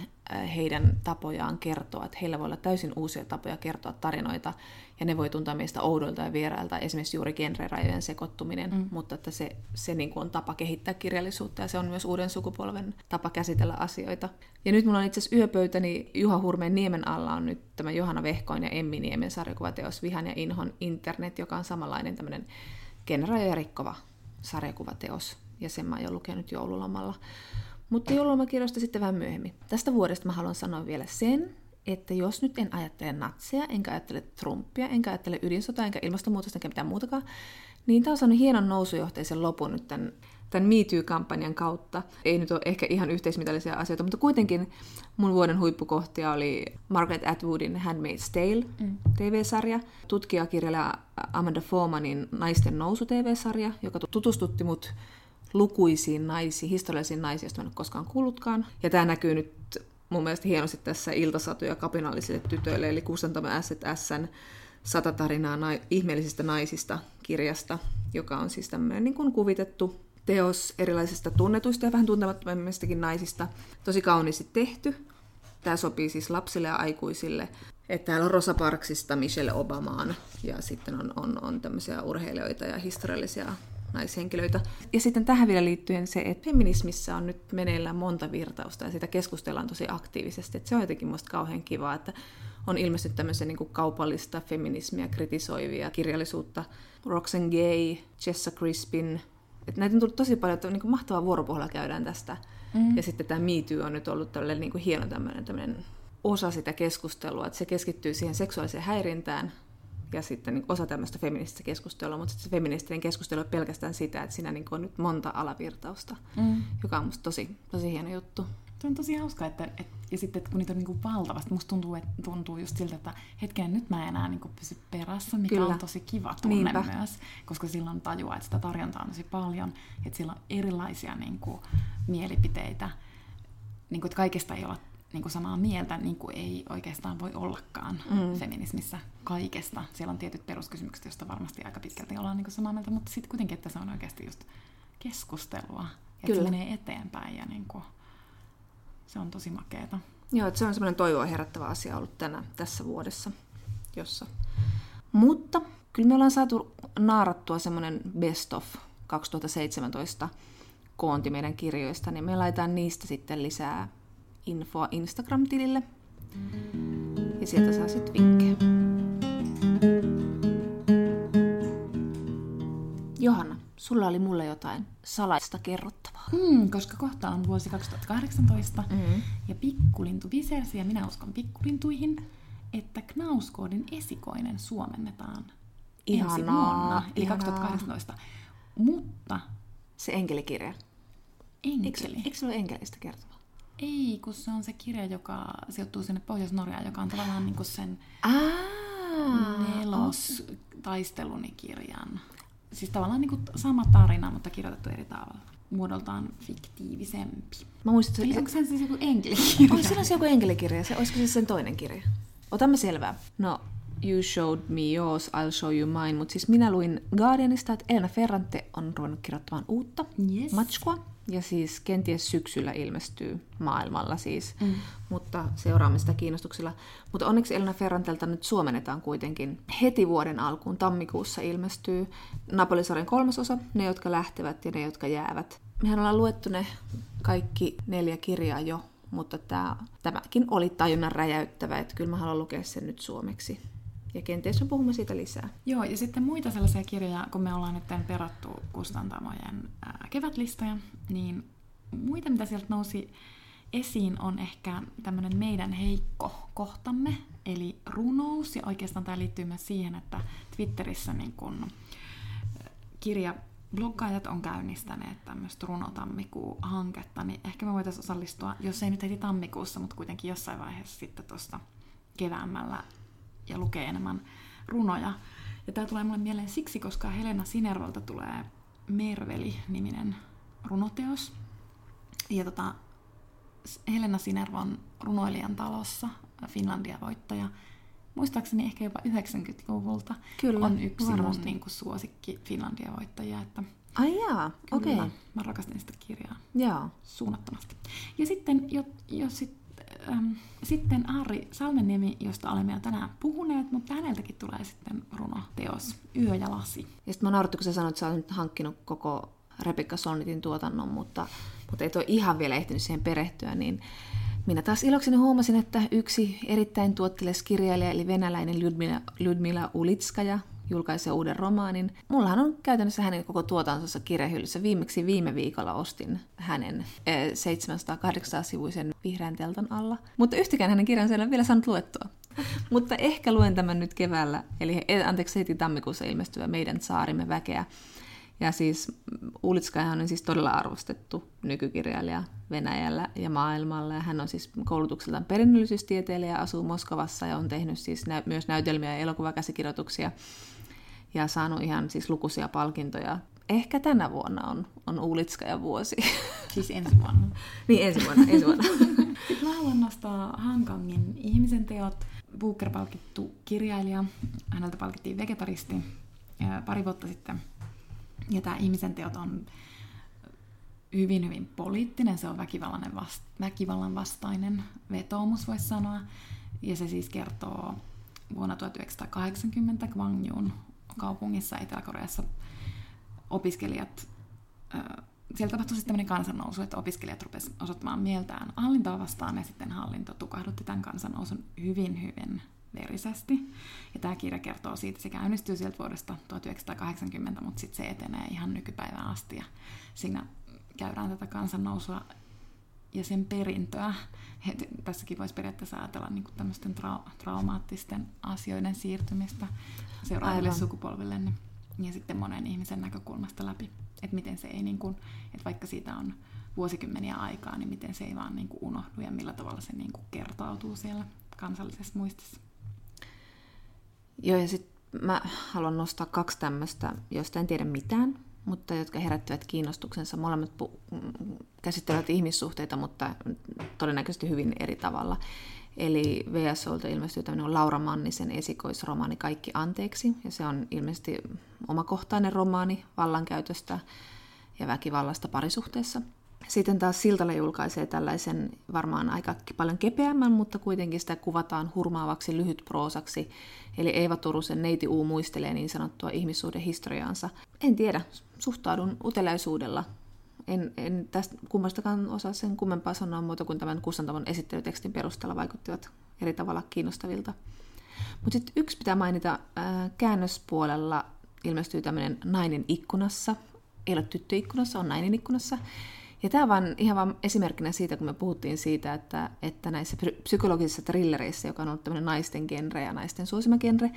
A: heidän tapojaan kertoa. Että heillä voi olla täysin uusia tapoja kertoa tarinoita, ja ne voi tuntua meistä oudoilta ja vierailta, esimerkiksi juuri genrerajojen sekoittuminen, mm. mutta että se, se niin kuin on tapa kehittää kirjallisuutta, ja se on myös uuden sukupolven tapa käsitellä asioita. Ja nyt mulla on itse asiassa yöpöytäni Juha Hurmeen niemen alla on nyt tämä Johanna Vehkoin ja Emmi Niemen sarjakuvateos Vihan ja Inhon internet, joka on samanlainen tämmöinen genrerajoja rikkova sarjakuvateos, ja sen mä oon jo lukenut joululomalla. Mutta joululomakirjoista sitten vähän myöhemmin. Tästä vuodesta mä haluan sanoa vielä sen, että jos nyt en ajattele natseja, enkä ajattele Trumpia, enkä ajattele ydinsotaa, enkä ilmastonmuutosta, enkä mitään muutakaan, niin tämä on saanut hienon nousujohteisen lopun nyt tämän, tämän MeToo-kampanjan kautta. Ei nyt ole ehkä ihan yhteismitallisia asioita, mutta kuitenkin mun vuoden huippukohtia oli Margaret Atwoodin Handmaid's Tale mm. TV-sarja, tutkijakirjailija Amanda Formanin Naisten nousu TV-sarja, joka tutustutti mut lukuisiin naisiin, historiallisiin naisiin, joista en ole koskaan kuullutkaan. Ja tämä näkyy nyt mun mielestä hienosti tässä Iltasatuja kapinallisille tytöille, eli kustantamme S&Sn sata tarinaa na- ihmeellisistä naisista kirjasta, joka on siis tämmöinen niin kuin kuvitettu teos erilaisista tunnetuista ja vähän tuntemattomimmistakin naisista. Tosi kauniisti tehty. Tämä sopii siis lapsille ja aikuisille. Että täällä on Rosa Parksista Michelle Obamaan ja sitten on, on, on tämmöisiä urheilijoita ja historiallisia naishenkilöitä. Ja sitten tähän vielä liittyen se, että feminismissä on nyt meneillään monta virtausta ja sitä keskustellaan tosi aktiivisesti. Että se on jotenkin musta kauhean kiva, että on ilmestynyt tämmöisen niin kaupallista feminismiä kritisoivia kirjallisuutta. Roxanne Gay, Jessa Crispin. Että näitä on tullut tosi paljon, että niin kuin mahtavaa vuoropuhelua käydään tästä. Mm. Ja sitten tämä Me Too on nyt ollut tällainen niin hieno tämmöinen, tämmöinen osa sitä keskustelua, että se keskittyy siihen seksuaaliseen häirintään, ja sitten niin osa tämmöistä feminististä keskustelua, mutta se feministinen keskustelu on pelkästään sitä, että siinä niin on nyt monta alavirtausta, mm. joka on musta tosi, tosi hieno juttu.
B: Se on tosi hauska, että, et, ja sitten että kun niitä on niin kuin valtavasti, musta tuntuu, että tuntuu just siltä, että hetken nyt mä en enää niin kuin pysy perässä, mikä Kyllä. on tosi kiva tunne Niinpä. myös, koska silloin tajuaa, että sitä tarjontaa on tosi paljon, että sillä on erilaisia niin kuin, mielipiteitä, niin kuin, että kaikesta ei olla niin kuin samaa mieltä, niin kuin ei oikeastaan voi ollakaan mm. feminismissä kaikesta. Siellä on tietyt peruskysymykset, joista varmasti aika pitkälti ollaan niin kuin samaa mieltä, mutta sitten kuitenkin, että se on oikeasti just keskustelua, että Kyllä. se menee eteenpäin ja niin kuin, se on tosi makeeta.
A: Joo, että se on semmoinen toivoa herättävä asia ollut tänä, tässä vuodessa. Jossa. Mutta kyllä me ollaan saatu naarattua semmoinen best of 2017 koonti meidän kirjoista, niin me laitetaan niistä sitten lisää infoa Instagram-tilille. Ja sieltä saa sitten vinkkejä. Johanna, sulla oli mulle jotain salaista kerrottavaa.
B: Mm, koska kohta on vuosi 2018 mm. ja pikkulintu visersi ja minä uskon pikkulintuihin, että Knauskoodin esikoinen suomennetaan ihanaa, ensi vuonna, eli ihanaa. 2018. Mutta...
A: Se enkelikirja.
B: Enkeli.
A: Eikö, eikö se ole enkelistä kertova?
B: Ei, kun se on se kirja, joka sijoittuu sinne Pohjois-Norjaan, joka on tavallaan niin kuin sen nelos taistelunikirjan. Siis tavallaan niin kuin sama tarina, mutta kirjoitettu eri tavalla. Muodoltaan fiktiivisempi.
A: Mä muistan,
B: Eli onko se siis joku enkelikirja?
A: Onko se joku enkelikirja? Se, olisiko se sen toinen kirja? Otamme selvää. No, you showed me yours, I'll show you mine. Mutta siis minä luin Guardianista, että Elena Ferrante on ruvennut kirjoittamaan uutta yes. matskua ja siis kenties syksyllä ilmestyy maailmalla siis, mm. mutta seuraamme sitä kiinnostuksella. Mutta onneksi Elena Ferrantelta nyt suomennetaan kuitenkin heti vuoden alkuun. Tammikuussa ilmestyy Napolisarjan kolmasosa, ne jotka lähtevät ja ne jotka jäävät. Mehän ollaan luettu ne kaikki neljä kirjaa jo, mutta tämä, tämäkin oli tajunnan räjäyttävä, että kyllä mä haluan lukea sen nyt suomeksi ja kenties me puhumme siitä lisää.
B: Joo, ja sitten muita sellaisia kirjoja, kun me ollaan nyt perattu kustantamojen kevätlistoja, niin muita, mitä sieltä nousi esiin, on ehkä tämmöinen meidän heikko kohtamme, eli runous, ja oikeastaan tämä liittyy myös siihen, että Twitterissä niin kun kirja bloggaajat on käynnistäneet tämmöistä runotammikuu-hanketta, niin ehkä me voitaisiin osallistua, jos ei nyt heti tammikuussa, mutta kuitenkin jossain vaiheessa sitten tuosta keväämällä ja lukee enemmän runoja. Ja tämä tulee mulle mieleen siksi, koska Helena Sinervalta tulee Merveli-niminen runoteos. Ja tota, Helena Sinervo on runoilijan talossa, Finlandia-voittaja. Muistaakseni ehkä jopa 90-luvulta
A: Kyllä,
B: on yksi varmasti. mun niin kuin, suosikki Finlandia-voittajia. Että
A: Ai jaa, okei. Okay.
B: Mä rakastin sitä kirjaa
A: Jaa.
B: suunnattomasti. Ja sitten, jos, jos sit ähm, sitten Ari Salmeniemi, josta olemme jo tänään puhuneet, mutta häneltäkin tulee sitten runoteos Yö ja lasi.
A: Ja sitten mä naurattu, kun sä sanoit, että sä nyt hankkinut koko Rebecca Solnitin tuotannon, mutta, mutta et ole ihan vielä ehtinyt siihen perehtyä, niin minä taas ilokseni huomasin, että yksi erittäin tuotteles kirjailija, eli venäläinen Ludmila, Ludmila Ulitskaja, julkaisee uuden romaanin. Mullahan on käytännössä hänen koko tuotantonsa kirjahyllyssä. Viimeksi viime viikolla ostin hänen 700-800-sivuisen vihreän teltan alla. Mutta yhtäkään hänen kirjansa ei ole vielä saanut luettua. Mutta ehkä luen tämän nyt keväällä, eli anteeksi heti tammikuussa ilmestyvä Meidän saarimme väkeä. Ja siis Ulitskajahan on siis todella arvostettu nykykirjailija Venäjällä ja maailmalla. Ja hän on siis koulutukseltaan perinnöllisyystieteilijä, asuu Moskovassa ja on tehnyt siis nä- myös näytelmiä ja elokuvakäsikirjoituksia ja saanut ihan siis lukuisia palkintoja. Ehkä tänä vuonna on, on Uulitskaja vuosi.
B: Siis ensi vuonna.
A: niin, ensi vuonna. Ensi vuonna.
B: Sitten mä haluan nostaa Hankangin ihmisen teot. Booker palkittu kirjailija. Häneltä palkittiin vegetaristi pari vuotta sitten. Ja tämä ihmisen teot on hyvin, hyvin poliittinen. Se on väkivallan, vast, väkivallan vastainen vetoomus, voisi sanoa. Ja se siis kertoo vuonna 1980 Gwangjun kaupungissa Etelä-Koreassa opiskelijat, siellä tapahtui sitten tämmöinen kansannousu, että opiskelijat rupesivat osoittamaan mieltään hallintoa vastaan ja sitten hallinto tukahdutti tämän kansannousun hyvin, hyvin verisesti. Ja tämä kirja kertoo siitä, se käynnistyy sieltä vuodesta 1980, mutta sitten se etenee ihan nykypäivään asti ja siinä käydään tätä kansannousua ja sen perintöä. Et tässäkin voisi periaatteessa ajatella niin tämmöisten trau- traumaattisten asioiden siirtymistä seuraaville Aivan. sukupolville niin, ja sitten monen ihmisen näkökulmasta läpi. Että miten se ei, niin kuin, että vaikka siitä on vuosikymmeniä aikaa, niin miten se ei vaan niin kuin unohdu ja millä tavalla se niin kuin kertautuu siellä kansallisessa muistissa.
A: Joo, ja sitten mä haluan nostaa kaksi tämmöistä, joista en tiedä mitään, mutta jotka herättävät kiinnostuksensa. Molemmat pu- käsittelevät ihmissuhteita, mutta todennäköisesti hyvin eri tavalla. Eli VSOlta ilmestyy tämmöinen Laura Mannisen esikoisromaani Kaikki anteeksi, ja se on ilmeisesti omakohtainen romaani vallankäytöstä ja väkivallasta parisuhteessa. Sitten taas Siltala julkaisee tällaisen varmaan aika paljon kepeämmän, mutta kuitenkin sitä kuvataan hurmaavaksi lyhytproosaksi. Eli Eeva Turusen Neiti U muistelee niin sanottua ihmissuhdehistoriaansa. En tiedä, suhtaudun uteliaisuudella. En, en tästä kummastakaan osaa sen kummempaa sanoa muuta kuin tämän kustantamon esittelytekstin perusteella vaikuttivat eri tavalla kiinnostavilta. Mutta sitten yksi pitää mainita, ää, käännöspuolella ilmestyy tämmöinen Nainen ikkunassa. Ei ole tyttö ikkunassa, on nainen ikkunassa. Ja tämä vaan ihan vaan esimerkkinä siitä, kun me puhuttiin siitä, että, että näissä psykologisissa trillereissä, joka on ollut tämmöinen naisten genre ja naisten suosima genre,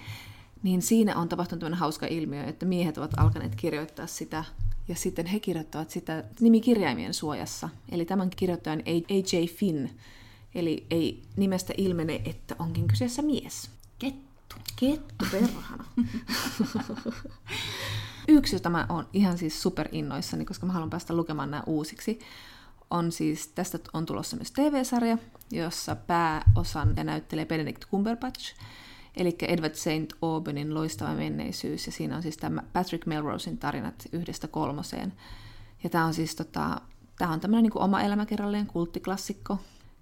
A: niin siinä on tapahtunut tämmöinen hauska ilmiö, että miehet ovat alkaneet kirjoittaa sitä, ja sitten he kirjoittavat sitä nimikirjaimien suojassa. Eli tämän kirjoittajan A.J. Finn, eli ei nimestä ilmene, että onkin kyseessä mies.
B: Kettu.
A: Kettu, perhana. Yksi, jota mä oon ihan siis innoissani, koska mä haluan päästä lukemaan nämä uusiksi, on siis, tästä on tulossa myös TV-sarja, jossa pääosan ja näyttelee Benedict Cumberbatch, eli Edward St. Auburnyn loistava menneisyys, ja siinä on siis tämä Patrick Melrosein tarinat yhdestä kolmoseen. Ja tämä on siis tota, tämä on tämmöinen niin oma elämäkerrallinen kulttiklassikko,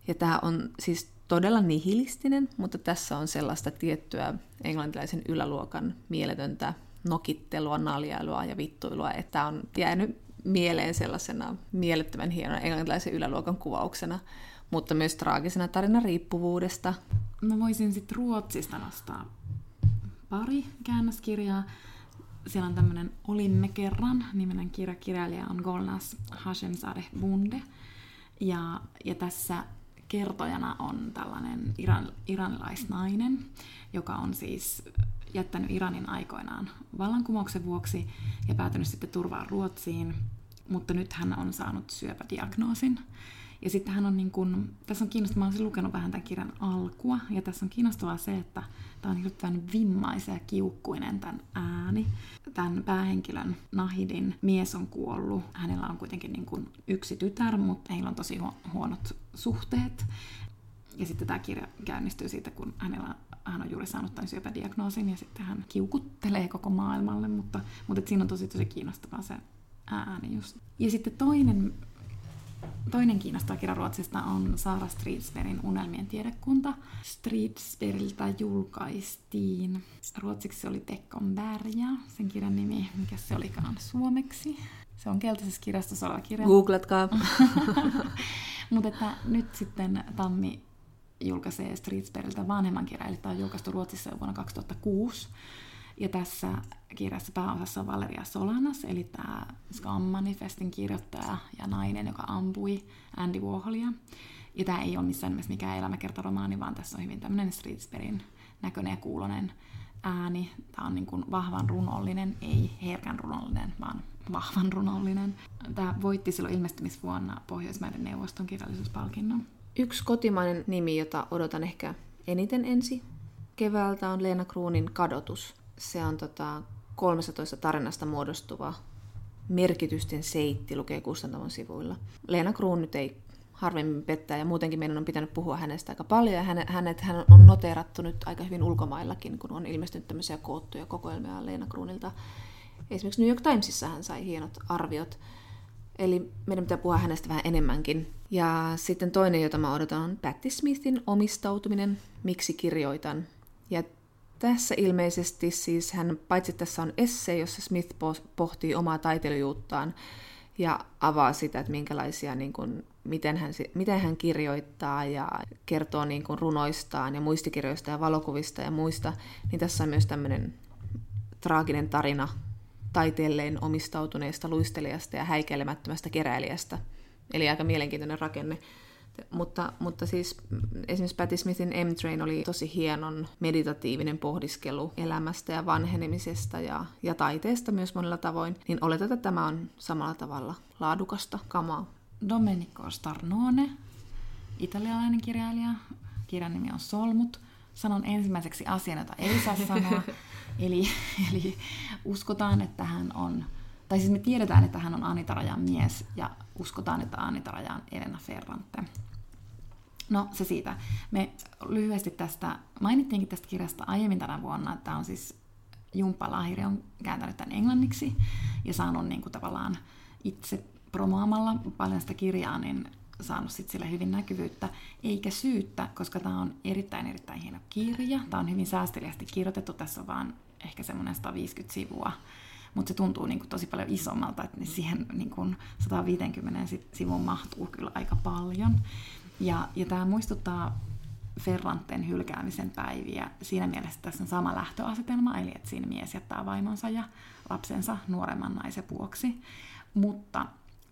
A: ja tämä on siis todella nihilistinen, mutta tässä on sellaista tiettyä englantilaisen yläluokan mieletöntä nokittelua, naljailua ja vittuilua, että on jäänyt mieleen sellaisena mielettömän hienon englantilaisen yläluokan kuvauksena, mutta myös traagisena tarinan riippuvuudesta.
B: Mä voisin sitten Ruotsista nostaa pari käännöskirjaa. Siellä on tämmöinen Olimme kerran nimenen kirja. Kirjailija on Golnas Hashemzadeh Bunde. Ja, ja tässä kertojana on tällainen iran, iranilaisnainen, joka on siis jättänyt Iranin aikoinaan vallankumouksen vuoksi ja päätynyt sitten turvaan Ruotsiin, mutta nyt hän on saanut syöpädiagnoosin. Ja sitten hän on niin kun, tässä on kiinnostavaa, mä olen lukenut vähän tämän kirjan alkua, ja tässä on kiinnostavaa se, että tämä on hirveän vimmaisen ja kiukkuinen tämän ääni. Tämän päähenkilön Nahidin mies on kuollut. Hänellä on kuitenkin niin kuin yksi tytär, mutta heillä on tosi huonot suhteet. Ja sitten tämä kirja käynnistyy siitä, kun hänellä, hän on juuri saanut tämän syöpädiagnoosin ja sitten hän kiukuttelee koko maailmalle, mutta, mutta siinä on tosi tosi kiinnostavaa se ääni just. Ja sitten toinen, toinen kiinnostava kirja Ruotsista on Saara Stridsbergin Unelmien tiedekunta. Stridsbergiltä julkaistiin, ruotsiksi se oli Tekkon Berja, sen kirjan nimi, mikä se olikaan suomeksi. Se on keltaisessa kirjastossa oleva kirja.
A: Googletkaa.
B: Mutta nyt sitten Tammi julkaisee Streetsperiltä vanhemman kirjan, eli tämä on julkaistu Ruotsissa jo vuonna 2006. Ja tässä kirjassa pääosassa on Valeria Solanas, eli tämä Scam Manifestin kirjoittaja ja nainen, joka ampui Andy Warholia. Ja tämä ei ole missään nimessä mikään elämäkertaromaani, vaan tässä on hyvin tämmöinen Streetsperin näköinen ja kuulonen ääni. Tämä on niin kuin vahvan runollinen, ei herkän runollinen, vaan vahvan runollinen. Tämä voitti silloin ilmestymisvuonna Pohjoismaiden neuvoston kirjallisuuspalkinnon.
A: Yksi kotimainen nimi, jota odotan ehkä eniten ensi keväältä, on Leena Kruunin Kadotus. Se on tota 13 tarinasta muodostuva merkitysten seitti, lukee Kustantamon sivuilla. Leena Kruun nyt ei harvemmin pettää ja muutenkin meidän on pitänyt puhua hänestä aika paljon ja hänet, hän on noteerattu nyt aika hyvin ulkomaillakin, kun on ilmestynyt tämmöisiä koottuja kokoelmia Leena Kruunilta. Esimerkiksi New York Timesissa hän sai hienot arviot. Eli meidän pitää puhua hänestä vähän enemmänkin. Ja sitten toinen, jota mä odotan, on Patti Smithin omistautuminen, miksi kirjoitan. Ja tässä ilmeisesti siis hän, paitsi tässä on esse, jossa Smith pohtii omaa taiteilijuuttaan ja avaa sitä, että minkälaisia, niin kuin, miten, hän, miten hän kirjoittaa ja kertoo niin kuin, runoistaan ja muistikirjoista ja valokuvista ja muista, niin tässä on myös tämmöinen traaginen tarina taiteelleen omistautuneesta luistelijasta ja häikelemättömästä keräilijästä. Eli aika mielenkiintoinen rakenne. Mutta, mutta siis esimerkiksi Patti Smithin M-Train oli tosi hienon meditatiivinen pohdiskelu elämästä ja vanhenemisesta ja, ja taiteesta myös monella tavoin. Niin oletetaan, että tämä on samalla tavalla laadukasta kamaa.
B: Domenico Starnone, italialainen kirjailija. Kirjan nimi on Solmut. Sanon ensimmäiseksi asian, jota ei saa sanoa. eli, eli uskotaan, että hän on, tai siis me tiedetään, että hän on Anita Rajan mies, ja uskotaan, että Anita Raja on Elena Ferrante. No se siitä. Me lyhyesti tästä, mainittiinkin tästä kirjasta aiemmin tänä vuonna, että on siis Jumppa Lahiri on kääntänyt tämän englanniksi ja saanut niin kuin tavallaan itse promoamalla paljon sitä kirjaa, niin saanut sit sille hyvin näkyvyyttä, eikä syyttä, koska tämä on erittäin erittäin hieno kirja. Tämä on hyvin säästeliästi kirjoitettu, tässä on vaan ehkä semmoinen 150 sivua, mutta se tuntuu niin kuin tosi paljon isommalta, että siihen niin kuin 150 sivun mahtuu kyllä aika paljon. Ja, ja tämä muistuttaa Ferranten hylkäämisen päiviä. Siinä mielessä tässä on sama lähtöasetelma, eli että siinä mies jättää vaimonsa ja lapsensa nuoremman naisen vuoksi. Mutta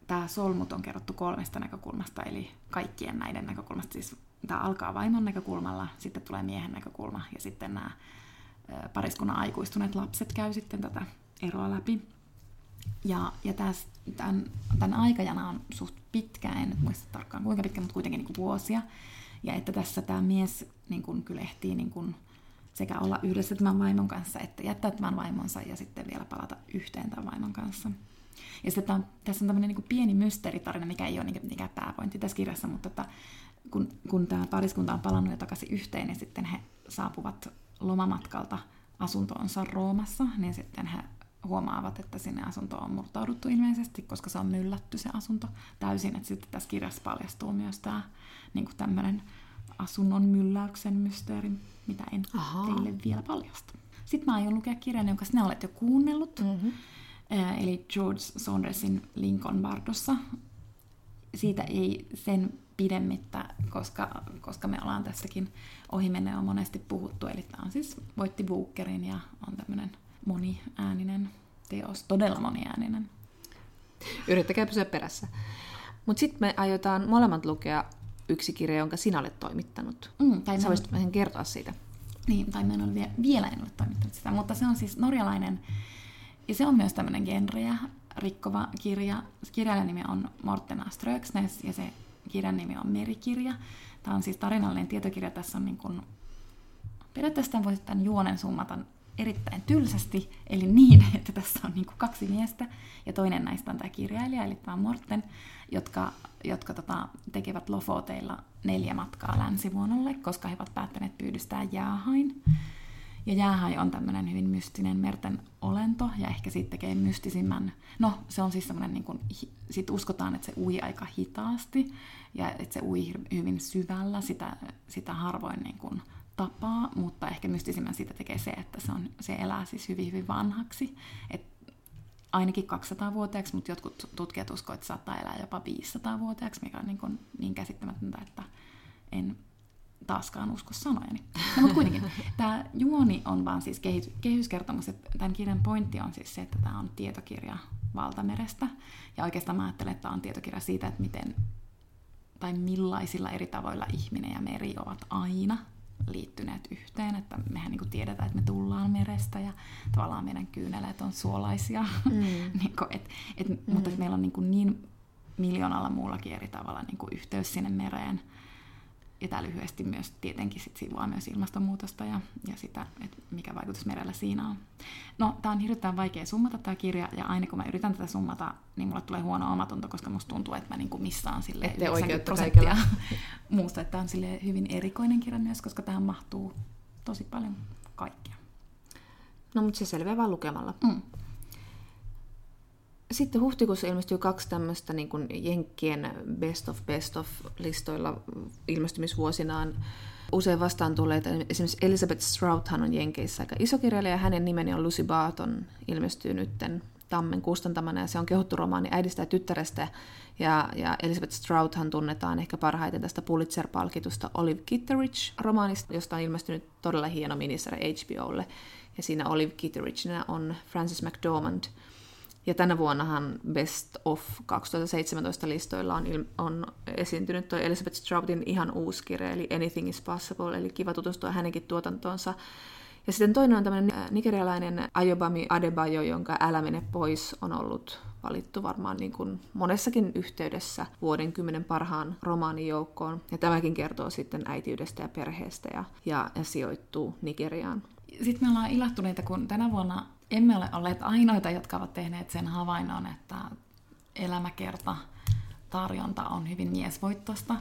B: tämä solmut on kerrottu kolmesta näkökulmasta, eli kaikkien näiden näkökulmasta. Siis tämä alkaa vaimon näkökulmalla, sitten tulee miehen näkökulma ja sitten nämä pariskunnan aikuistuneet lapset käy sitten tätä eroa läpi. Ja, ja täs, tämän, tämän aikajana on suht pitkä, en nyt muista tarkkaan kuinka pitkä, mutta kuitenkin niin kuin vuosia. Ja että tässä tämä mies niin kuin kyllä ehtii niin kuin sekä olla yhdessä tämän vaimon kanssa, että jättää tämän vaimonsa ja sitten vielä palata yhteen tämän vaimon kanssa. Ja sitten on, tässä on tämmöinen niin pieni mysteeritarina, mikä ei ole niin mikään pääpointti tässä kirjassa, mutta että kun, kun tämä pariskunta on palannut jo takaisin yhteen, niin sitten he saapuvat lomamatkalta asuntoonsa Roomassa, niin sitten he huomaavat, että sinne asuntoon on murtauduttu ilmeisesti, koska se on myllätty se asunto täysin. Että sitten tässä kirjassa paljastuu myös tämä niin tämmöinen asunnon mylläyksen mysteeri, mitä en Aha. teille vielä paljasta. Sitten mä aion lukea kirjan, jonka sinä olet jo kuunnellut. Mm-hmm. Eli George Saundersin Lincoln Bardossa. Siitä ei sen pidemmittä, koska, koska me ollaan tässäkin ohimennen on monesti puhuttu. Eli tämä on siis voitti Bookerin ja on tämmöinen moniääninen teos, todella moniääninen.
A: Yrittäkää pysyä perässä. Mutta sitten me aiotaan molemmat lukea yksi kirja, jonka sinä olet toimittanut. Mm, tai Sä voisit vähän kertoa siitä.
B: Niin, tai mä en ole vielä, vielä en ole toimittanut sitä, mutta se on siis norjalainen, ja se on myös tämmöinen genreä rikkova kirja. Kirjailijan nimi on Morten Ströksnes, ja se kirjan nimi on Merikirja. Tämä on siis tarinallinen tietokirja, tässä on niin kuin, periaatteessa voisi tämän juonen summata erittäin tylsästi, eli niin, että tässä on niin kuin kaksi miestä, ja toinen näistä on tämä kirjailija, eli tämä Morten, jotka, jotka tota, tekevät Lofoteilla neljä matkaa länsivuonolle, koska he ovat päättäneet pyydystää jäähain. Ja jäähai on tämmöinen hyvin mystinen merten olento, ja ehkä siitä tekee mystisimmän, no se on siis semmoinen, niin sit uskotaan, että se ui aika hitaasti, ja että se ui hyvin syvällä, sitä, sitä harvoin niin kuin, tapaa, mutta ehkä mystisimmän siitä tekee se, että se, on, se elää siis hyvin, hyvin vanhaksi. Et ainakin 200-vuotiaaksi, mutta jotkut tutkijat uskovat, että saattaa elää jopa 500-vuotiaaksi, mikä on niin, niin käsittämätöntä, että en taaskaan usko sanojani. No, mutta kuitenkin, tämä juoni on vaan siis kehitys, kehyskertomus, että tämän kirjan pointti on siis se, että tämä on tietokirja valtamerestä. Ja oikeastaan mä ajattelen, että tämä on tietokirja siitä, että miten tai millaisilla eri tavoilla ihminen ja meri ovat aina liittyneet yhteen, että mehän niin tiedetään, että me tullaan merestä ja tavallaan meidän kyyneleet on suolaisia, mm. niin kuin, et, et, mm. mutta meillä on niin, niin miljoonalla muullakin eri tavalla niin yhteys sinne mereen. Ja tämä lyhyesti myös tietenkin sit sivua myös ilmastonmuutosta ja, ja sitä, että mikä vaikutus merellä siinä on. No, tämä on hirveän vaikea summata tämä kirja, ja aina kun mä yritän tätä summata, niin mulle tulee huono omatunto, koska musta tuntuu, että mä niinku missaan sille 90 prosenttia muusta. Että tämä on sille hyvin erikoinen kirja myös, koska tähän mahtuu tosi paljon kaikkea.
A: No, mutta se selviää vaan lukemalla. Mm. Sitten huhtikuussa ilmestyy kaksi tämmöistä niin kuin Jenkkien best of best of listoilla ilmestymisvuosinaan usein vastaan tulleita. Esimerkiksi Elizabeth Strouthan on Jenkeissä aika iso kirjailija. Hänen nimeni on Lucy Barton, ilmestyy nytten Tammen kustantamana ja se on kehuttu romaani äidistä ja tyttärestä. Ja, ja Elizabeth Strouthan tunnetaan ehkä parhaiten tästä Pulitzer-palkitusta Olive Kitteridge-romaanista, josta on ilmestynyt todella hieno minisarja HBOlle. Ja siinä Olive Kitteridgena on Frances McDormand – ja tänä vuonnahan Best of 2017 listoilla on, il- on esiintynyt tuo Elizabeth Stroutin ihan uusi kirja, eli Anything is Possible, eli kiva tutustua hänenkin tuotantoonsa. Ja sitten toinen on tämmöinen äh, nigerialainen Ayobami Adebayo, jonka Älä mene pois on ollut valittu varmaan niin kuin monessakin yhteydessä vuoden kymmenen parhaan romaanin joukkoon. Ja tämäkin kertoo sitten äitiydestä ja perheestä ja, ja, ja sijoittuu Nigeriaan.
B: Sitten me ollaan ilahtuneita, kun tänä vuonna emme ole olleet ainoita, jotka ovat tehneet sen havainnon, että elämäkerta tarjonta on hyvin miesvoittosta.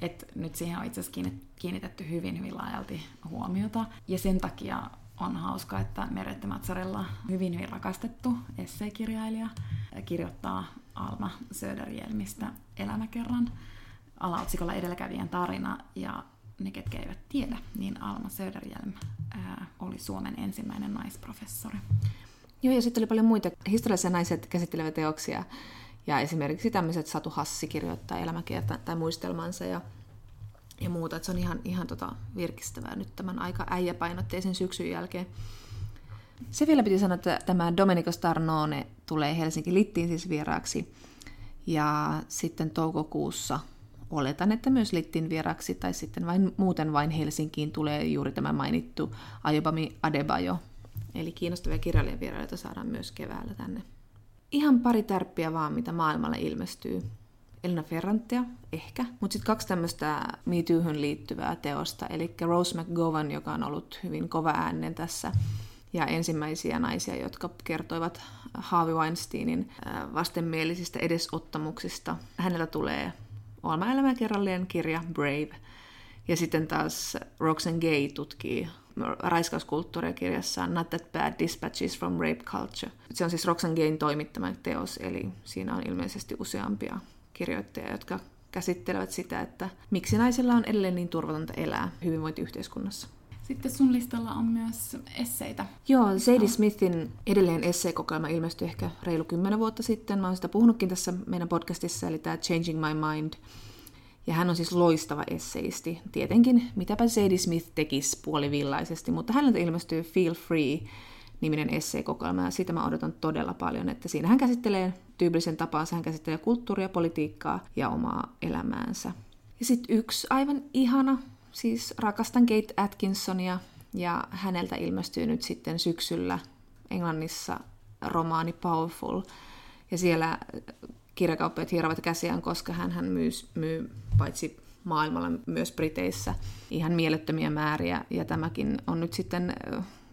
B: Et nyt siihen on itse asiassa kiinnitetty hyvin, hyvin laajalti huomiota. Ja sen takia on hauska, että Merette Matsarella hyvin, hyvin rakastettu esseekirjailija kirjoittaa Alma Söderjelmistä elämäkerran alaotsikolla edelläkävijän tarina. Ja ne, ketkä eivät tiedä, niin Alma Söderjelm ää, oli Suomen ensimmäinen naisprofessori.
A: Joo, ja sitten oli paljon muita historiallisia naiset käsitteleviä teoksia. Ja esimerkiksi tämmöiset Satu Hassi kirjoittaa elämäkerta tai muistelmansa ja, ja muuta. Että se on ihan, ihan tota virkistävää nyt tämän aika äijäpainotteisen syksyn jälkeen. Se vielä piti sanoa, että tämä Domenico Starnone tulee Helsinki Littiin siis vieraaksi. Ja sitten toukokuussa oletan, että myös Littin vieraksi tai sitten vain, muuten vain Helsinkiin tulee juuri tämä mainittu Ayobami Adebayo. Eli kiinnostavia kirjailijavierailijoita saadaan myös keväällä tänne. Ihan pari tärppiä vaan, mitä maailmalle ilmestyy. Elina Ferrantia, ehkä. Mutta sitten kaksi tämmöistä Me liittyvää teosta, eli Rose McGowan, joka on ollut hyvin kova äänen tässä, ja ensimmäisiä naisia, jotka kertoivat Harvey Weinsteinin vastenmielisistä edesottamuksista. Hänellä tulee Olma elämän kerrallinen kirja Brave. Ja sitten taas Roxanne Gay tutkii raiskauskulttuuria kirjassaan Not That Bad Dispatches from Rape Culture. Se on siis Roxanne Gayn toimittama teos, eli siinä on ilmeisesti useampia kirjoittajia, jotka käsittelevät sitä, että miksi naisilla on edelleen niin turvatonta elää hyvinvointiyhteiskunnassa.
B: Sitten sun listalla on myös esseitä.
A: Joo, Sadie Smithin edelleen esseekokoelma ilmestyi ehkä reilu kymmenen vuotta sitten. Mä oon sitä puhunutkin tässä meidän podcastissa, eli tämä Changing My Mind. Ja hän on siis loistava esseisti. Tietenkin, mitäpä Sadie Smith tekisi puolivillaisesti, mutta häneltä ilmestyy Feel Free niminen esseekokoelma, ja sitä mä odotan todella paljon, että siinä hän käsittelee tyypillisen tapaansa, hän käsittelee kulttuuria, politiikkaa ja omaa elämäänsä. Ja sitten yksi aivan ihana siis rakastan Kate Atkinsonia ja häneltä ilmestyy nyt sitten syksyllä Englannissa romaani Powerful. Ja siellä kirjakauppiaat hierovat käsiään, koska hän myy, myy paitsi maailmalla myös Briteissä ihan mielettömiä määriä. Ja tämäkin on nyt sitten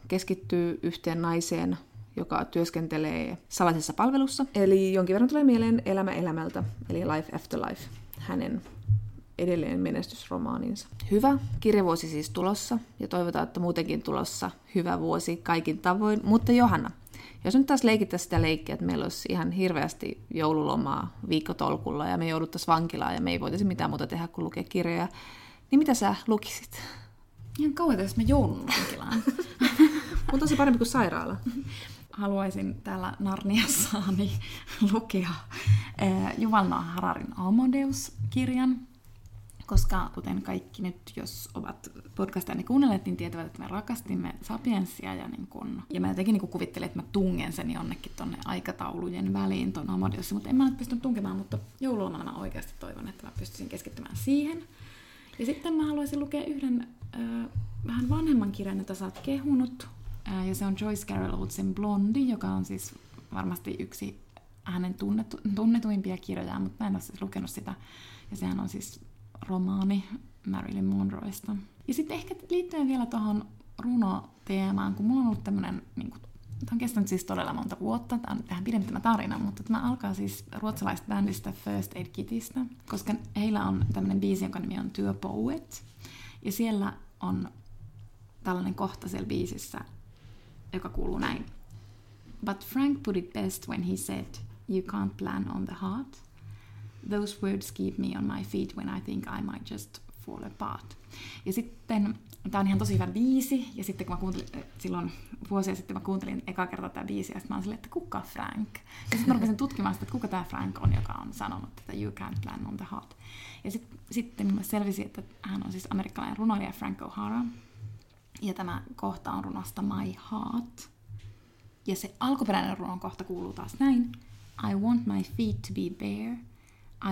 A: keskittyy yhteen naiseen, joka työskentelee salaisessa palvelussa. Eli jonkin verran tulee mieleen Elämä elämältä, eli Life After Life, hänen edelleen menestysromaaninsa. Hyvä kirjavuosi siis tulossa ja toivotaan, että muutenkin tulossa hyvä vuosi kaikin tavoin. Mutta Johanna, jos nyt taas leikittäisiin sitä leikkiä, että meillä olisi ihan hirveästi joululomaa viikkotolkulla ja me jouduttaisiin vankilaan ja me ei voitaisi mitään muuta tehdä kuin lukea kirjoja, niin mitä sä lukisit?
B: Ihan kauan, jos mä joudun vankilaan.
A: Mutta tosi parempi kuin sairaala.
B: Haluaisin täällä Narniassani lukea eh, Juval Noah Hararin Amadeus-kirjan, koska kuten kaikki nyt, jos ovat podcastia kuunnelleet, niin tietävät, että me rakastimme Sapiensia ja, niin kun, ja mä jotenkin niin kuvittelin, että mä tungen sen jonnekin tonne aikataulujen väliin ton Amadeussa, mutta en mä nyt pystynyt tunkemaan, mutta joululomana mä oikeasti toivon, että mä pystyisin keskittymään siihen. Ja sitten mä haluaisin lukea yhden äh, vähän vanhemman kirjan, jota sä oot kehunut, äh, ja se on Joyce Carol Oatesin Blondi, joka on siis varmasti yksi hänen tunnetu, tunnetuimpia kirjojaan, mutta mä en ole siis lukenut sitä. Ja sehän on siis romaani Marilyn Monroesta. Ja sitten ehkä liittyen vielä tuohon runoteemaan, kun mulla on ollut tämmöinen, niin tämä on kestänyt siis todella monta vuotta, tämä on tähän pidempi tämä tarina, mutta tämä alkaa siis ruotsalaista bändistä First Aid Kitistä, koska heillä on tämmöinen biisi, jonka nimi on Työ Poet, ja siellä on tällainen kohta siellä biisissä, joka kuuluu näin. But Frank put it best when he said, you can't plan on the heart, Those words keep me on my feet when I think I might just fall apart. Ja sitten, tämä on ihan tosi hyvä biisi, ja sitten kun mä kuuntelin, äh, silloin vuosia sitten mä kuuntelin eka kertaa tämä biisi, ja sitten mä silleen, että kuka Frank? Ja sitten mä rupesin tutkimaan sitä, että kuka tämä Frank on, joka on sanonut, että you can't plan on the heart. Ja sit, sitten mä selvisin, että hän on siis amerikkalainen runoilija Frank O'Hara, ja tämä kohta on runosta My Heart. Ja se alkuperäinen runon kohta kuuluu taas näin. I want my feet to be bare,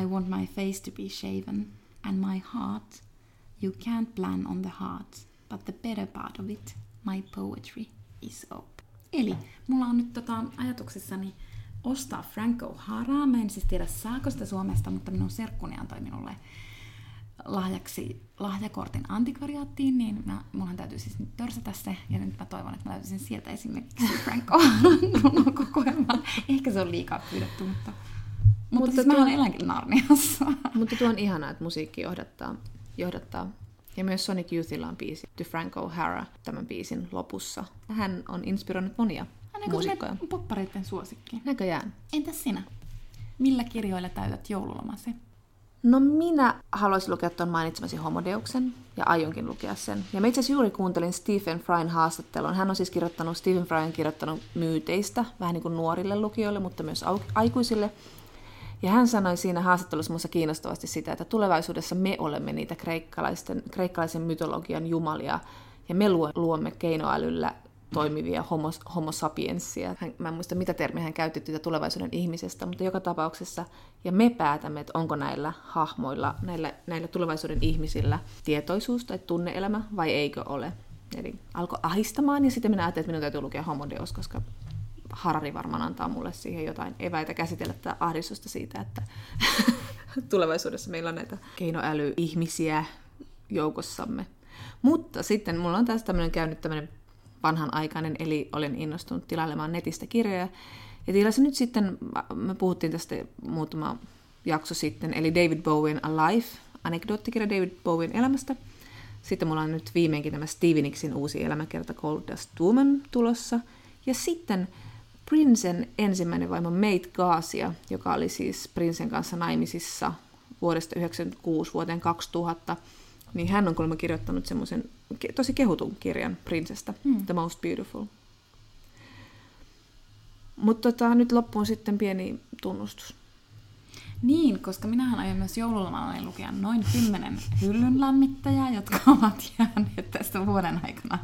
B: I want my face to be shaven, and my heart, you can't plan on the heart, but the better part of it, my poetry, is up. Eli mulla on nyt tota, ajatuksissani ostaa Franco Haraa. Mä en siis tiedä saako sitä Suomesta, mutta minun serkkuni antoi minulle lahjaksi lahjakortin antikvariaattiin, niin mä, munhan täytyy siis nyt törsätä se, ja nyt mä toivon, että mä löytäisin sieltä esimerkiksi Franco Haran kokoelman. Ehkä se on liikaa pyydetty, mutta, mutta, mutta siis tuo, mä elänkin Narniassa.
A: Mutta tuo on ihanaa, että musiikki johdattaa, johdattaa ja myös Sonic Youthilla on biisi The Frank O'Hara tämän biisin lopussa. Hän on inspiroinut monia Hän muusikkoja.
B: poppareiden suosikki.
A: Näköjään.
B: Entäs sinä? Millä kirjoilla täytät joululomasi?
A: No minä haluaisin lukea tuon mainitsemasi Homodeuksen, ja aionkin lukea sen. Ja mä itse asiassa juuri kuuntelin Stephen Fryn haastattelun. Hän on siis kirjoittanut, Stephen Fry on kirjoittanut myyteistä, vähän niin kuin nuorille lukijoille, mutta myös aikuisille. Ja hän sanoi siinä haastattelussa minusta kiinnostavasti sitä, että tulevaisuudessa me olemme niitä kreikkalaisten, kreikkalaisen mytologian jumalia, ja me luomme keinoälyllä toimivia homo, homo sapienssia. Hän, mä en muista, mitä termiä hän käytti tätä tulevaisuuden ihmisestä, mutta joka tapauksessa, ja me päätämme, että onko näillä hahmoilla, näillä, näillä tulevaisuuden ihmisillä tietoisuus tai tunneelämä vai eikö ole. Eli alkoi ahistamaan, ja sitten minä ajattelin, että minun täytyy lukea Homodeus, koska Harari varmaan antaa mulle siihen jotain eväitä käsitellä tätä ahdistusta siitä, että tulevaisuudessa meillä on näitä keinoälyihmisiä joukossamme. Mutta sitten mulla on tässä tämmöinen käynyt tämmöinen vanhanaikainen, eli olen innostunut tilailemaan netistä kirjoja. Ja tilasin nyt sitten, me puhuttiin tästä muutama jakso sitten, eli David Bowen Alive, anekdoottikirja David Bowen elämästä. Sitten mulla on nyt viimeinkin tämä Stevie Nicksin uusi elämäkerta Cold Dust Woman tulossa. Ja sitten Princen ensimmäinen vaimo Mate Gaasia, joka oli siis Princen kanssa naimisissa vuodesta 1996 vuoteen 2000, niin hän on kuulemma kirjoittanut semmoisen tosi kehutun kirjan Princestä, hmm. The Most Beautiful. Mutta tota, nyt loppuun sitten pieni tunnustus.
B: Niin, koska minähän aion myös joululomalla lukea noin kymmenen hyllyn lämmittäjää, jotka ovat jääneet tästä vuoden aikana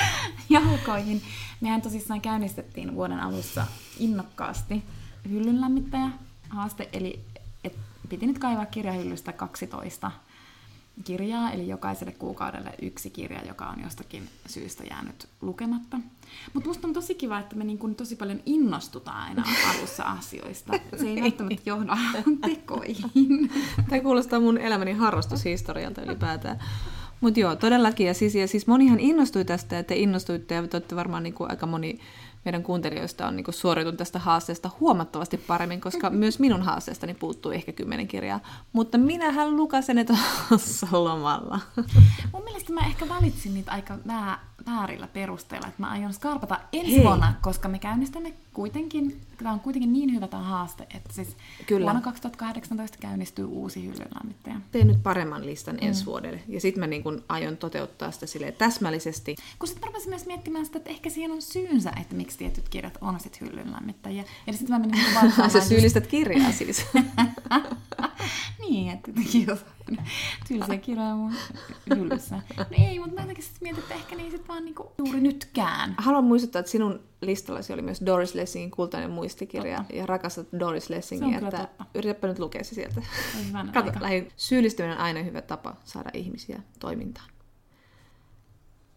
B: jalkoihin. Mehän tosissaan käynnistettiin vuoden alussa innokkaasti hyllyn lämmittäjä haaste, eli et piti nyt kaivaa kirjahyllystä 12 kirjaa, eli jokaiselle kuukaudelle yksi kirja, joka on jostakin syystä jäänyt lukematta. Mutta musta on tosi kiva, että me niin kun tosi paljon innostutaan aina alussa asioista. Se ei välttämättä johda tekoihin.
A: Tämä kuulostaa mun elämäni harrastushistorialta ylipäätään. Mutta joo, todellakin. Ja siis, ja siis monihan innostui tästä, te innostuitte, ja te olette varmaan niin kuin aika moni meidän kuuntelijoista on niin kuin tästä haasteesta huomattavasti paremmin, koska myös minun haasteestani puuttuu ehkä kymmenen kirjaa. Mutta minähän lukasen ne tuossa lomalla.
B: Mun mielestä mä ehkä valitsin niitä aika väärillä perusteilla, että mä aion skarpata ensi Hei. vuonna, koska me käynnistämme kuitenkin, tämä on kuitenkin niin hyvä tämä haaste, että siis Kyllä. vuonna 2018 käynnistyy uusi hyllynlämmittäjä.
A: Teen nyt paremman listan mm. ensi vuodelle, ja sitten mä niin kun aion toteuttaa sitä sille täsmällisesti.
B: Kun sitten mä myös miettimään sitä, että ehkä siihen on syynsä, että miksi tietyt kirjat on sitten hyllynlämmittäjiä. Ja sitten mä menin
A: niin Sä syyllistät kirjaa siis.
B: niin, että jotenkin jotain tylsiä kirjoja mun hyllyssä. No ei, mutta mä jotenkin sitten mietin, että ehkä ne ei sitten vaan niinku juuri nytkään.
A: Haluan muistuttaa, että sinun listallasi oli myös Doris Lessingin kultainen muistikirja totta. ja rakastat Doris Lessingia, että totta. yritäpä nyt lukea se sieltä. Kato, lähi, syyllistyminen on aina hyvä tapa saada ihmisiä toimintaan.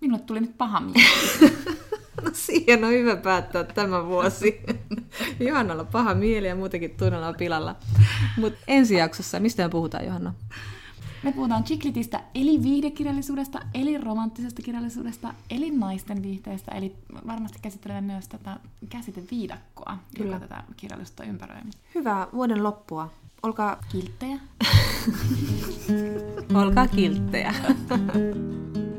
B: Minulle tuli nyt paha mieli.
A: no siihen on hyvä päättää tämä vuosi. Johannalla paha mieli ja muutenkin tunnella pilalla. Mutta ensi jaksossa, mistä me puhutaan Johanna?
B: Me puhutaan chiklitistä, eli viihdekirjallisuudesta, eli romanttisesta kirjallisuudesta, eli naisten viihteestä, eli varmasti käsittelemme myös tätä käsiteviidakkoa, Kyllä. joka tätä kirjallisuutta ympäröi.
A: Hyvää vuoden loppua. Olkaa
B: kilttejä.
A: Olkaa kilttejä.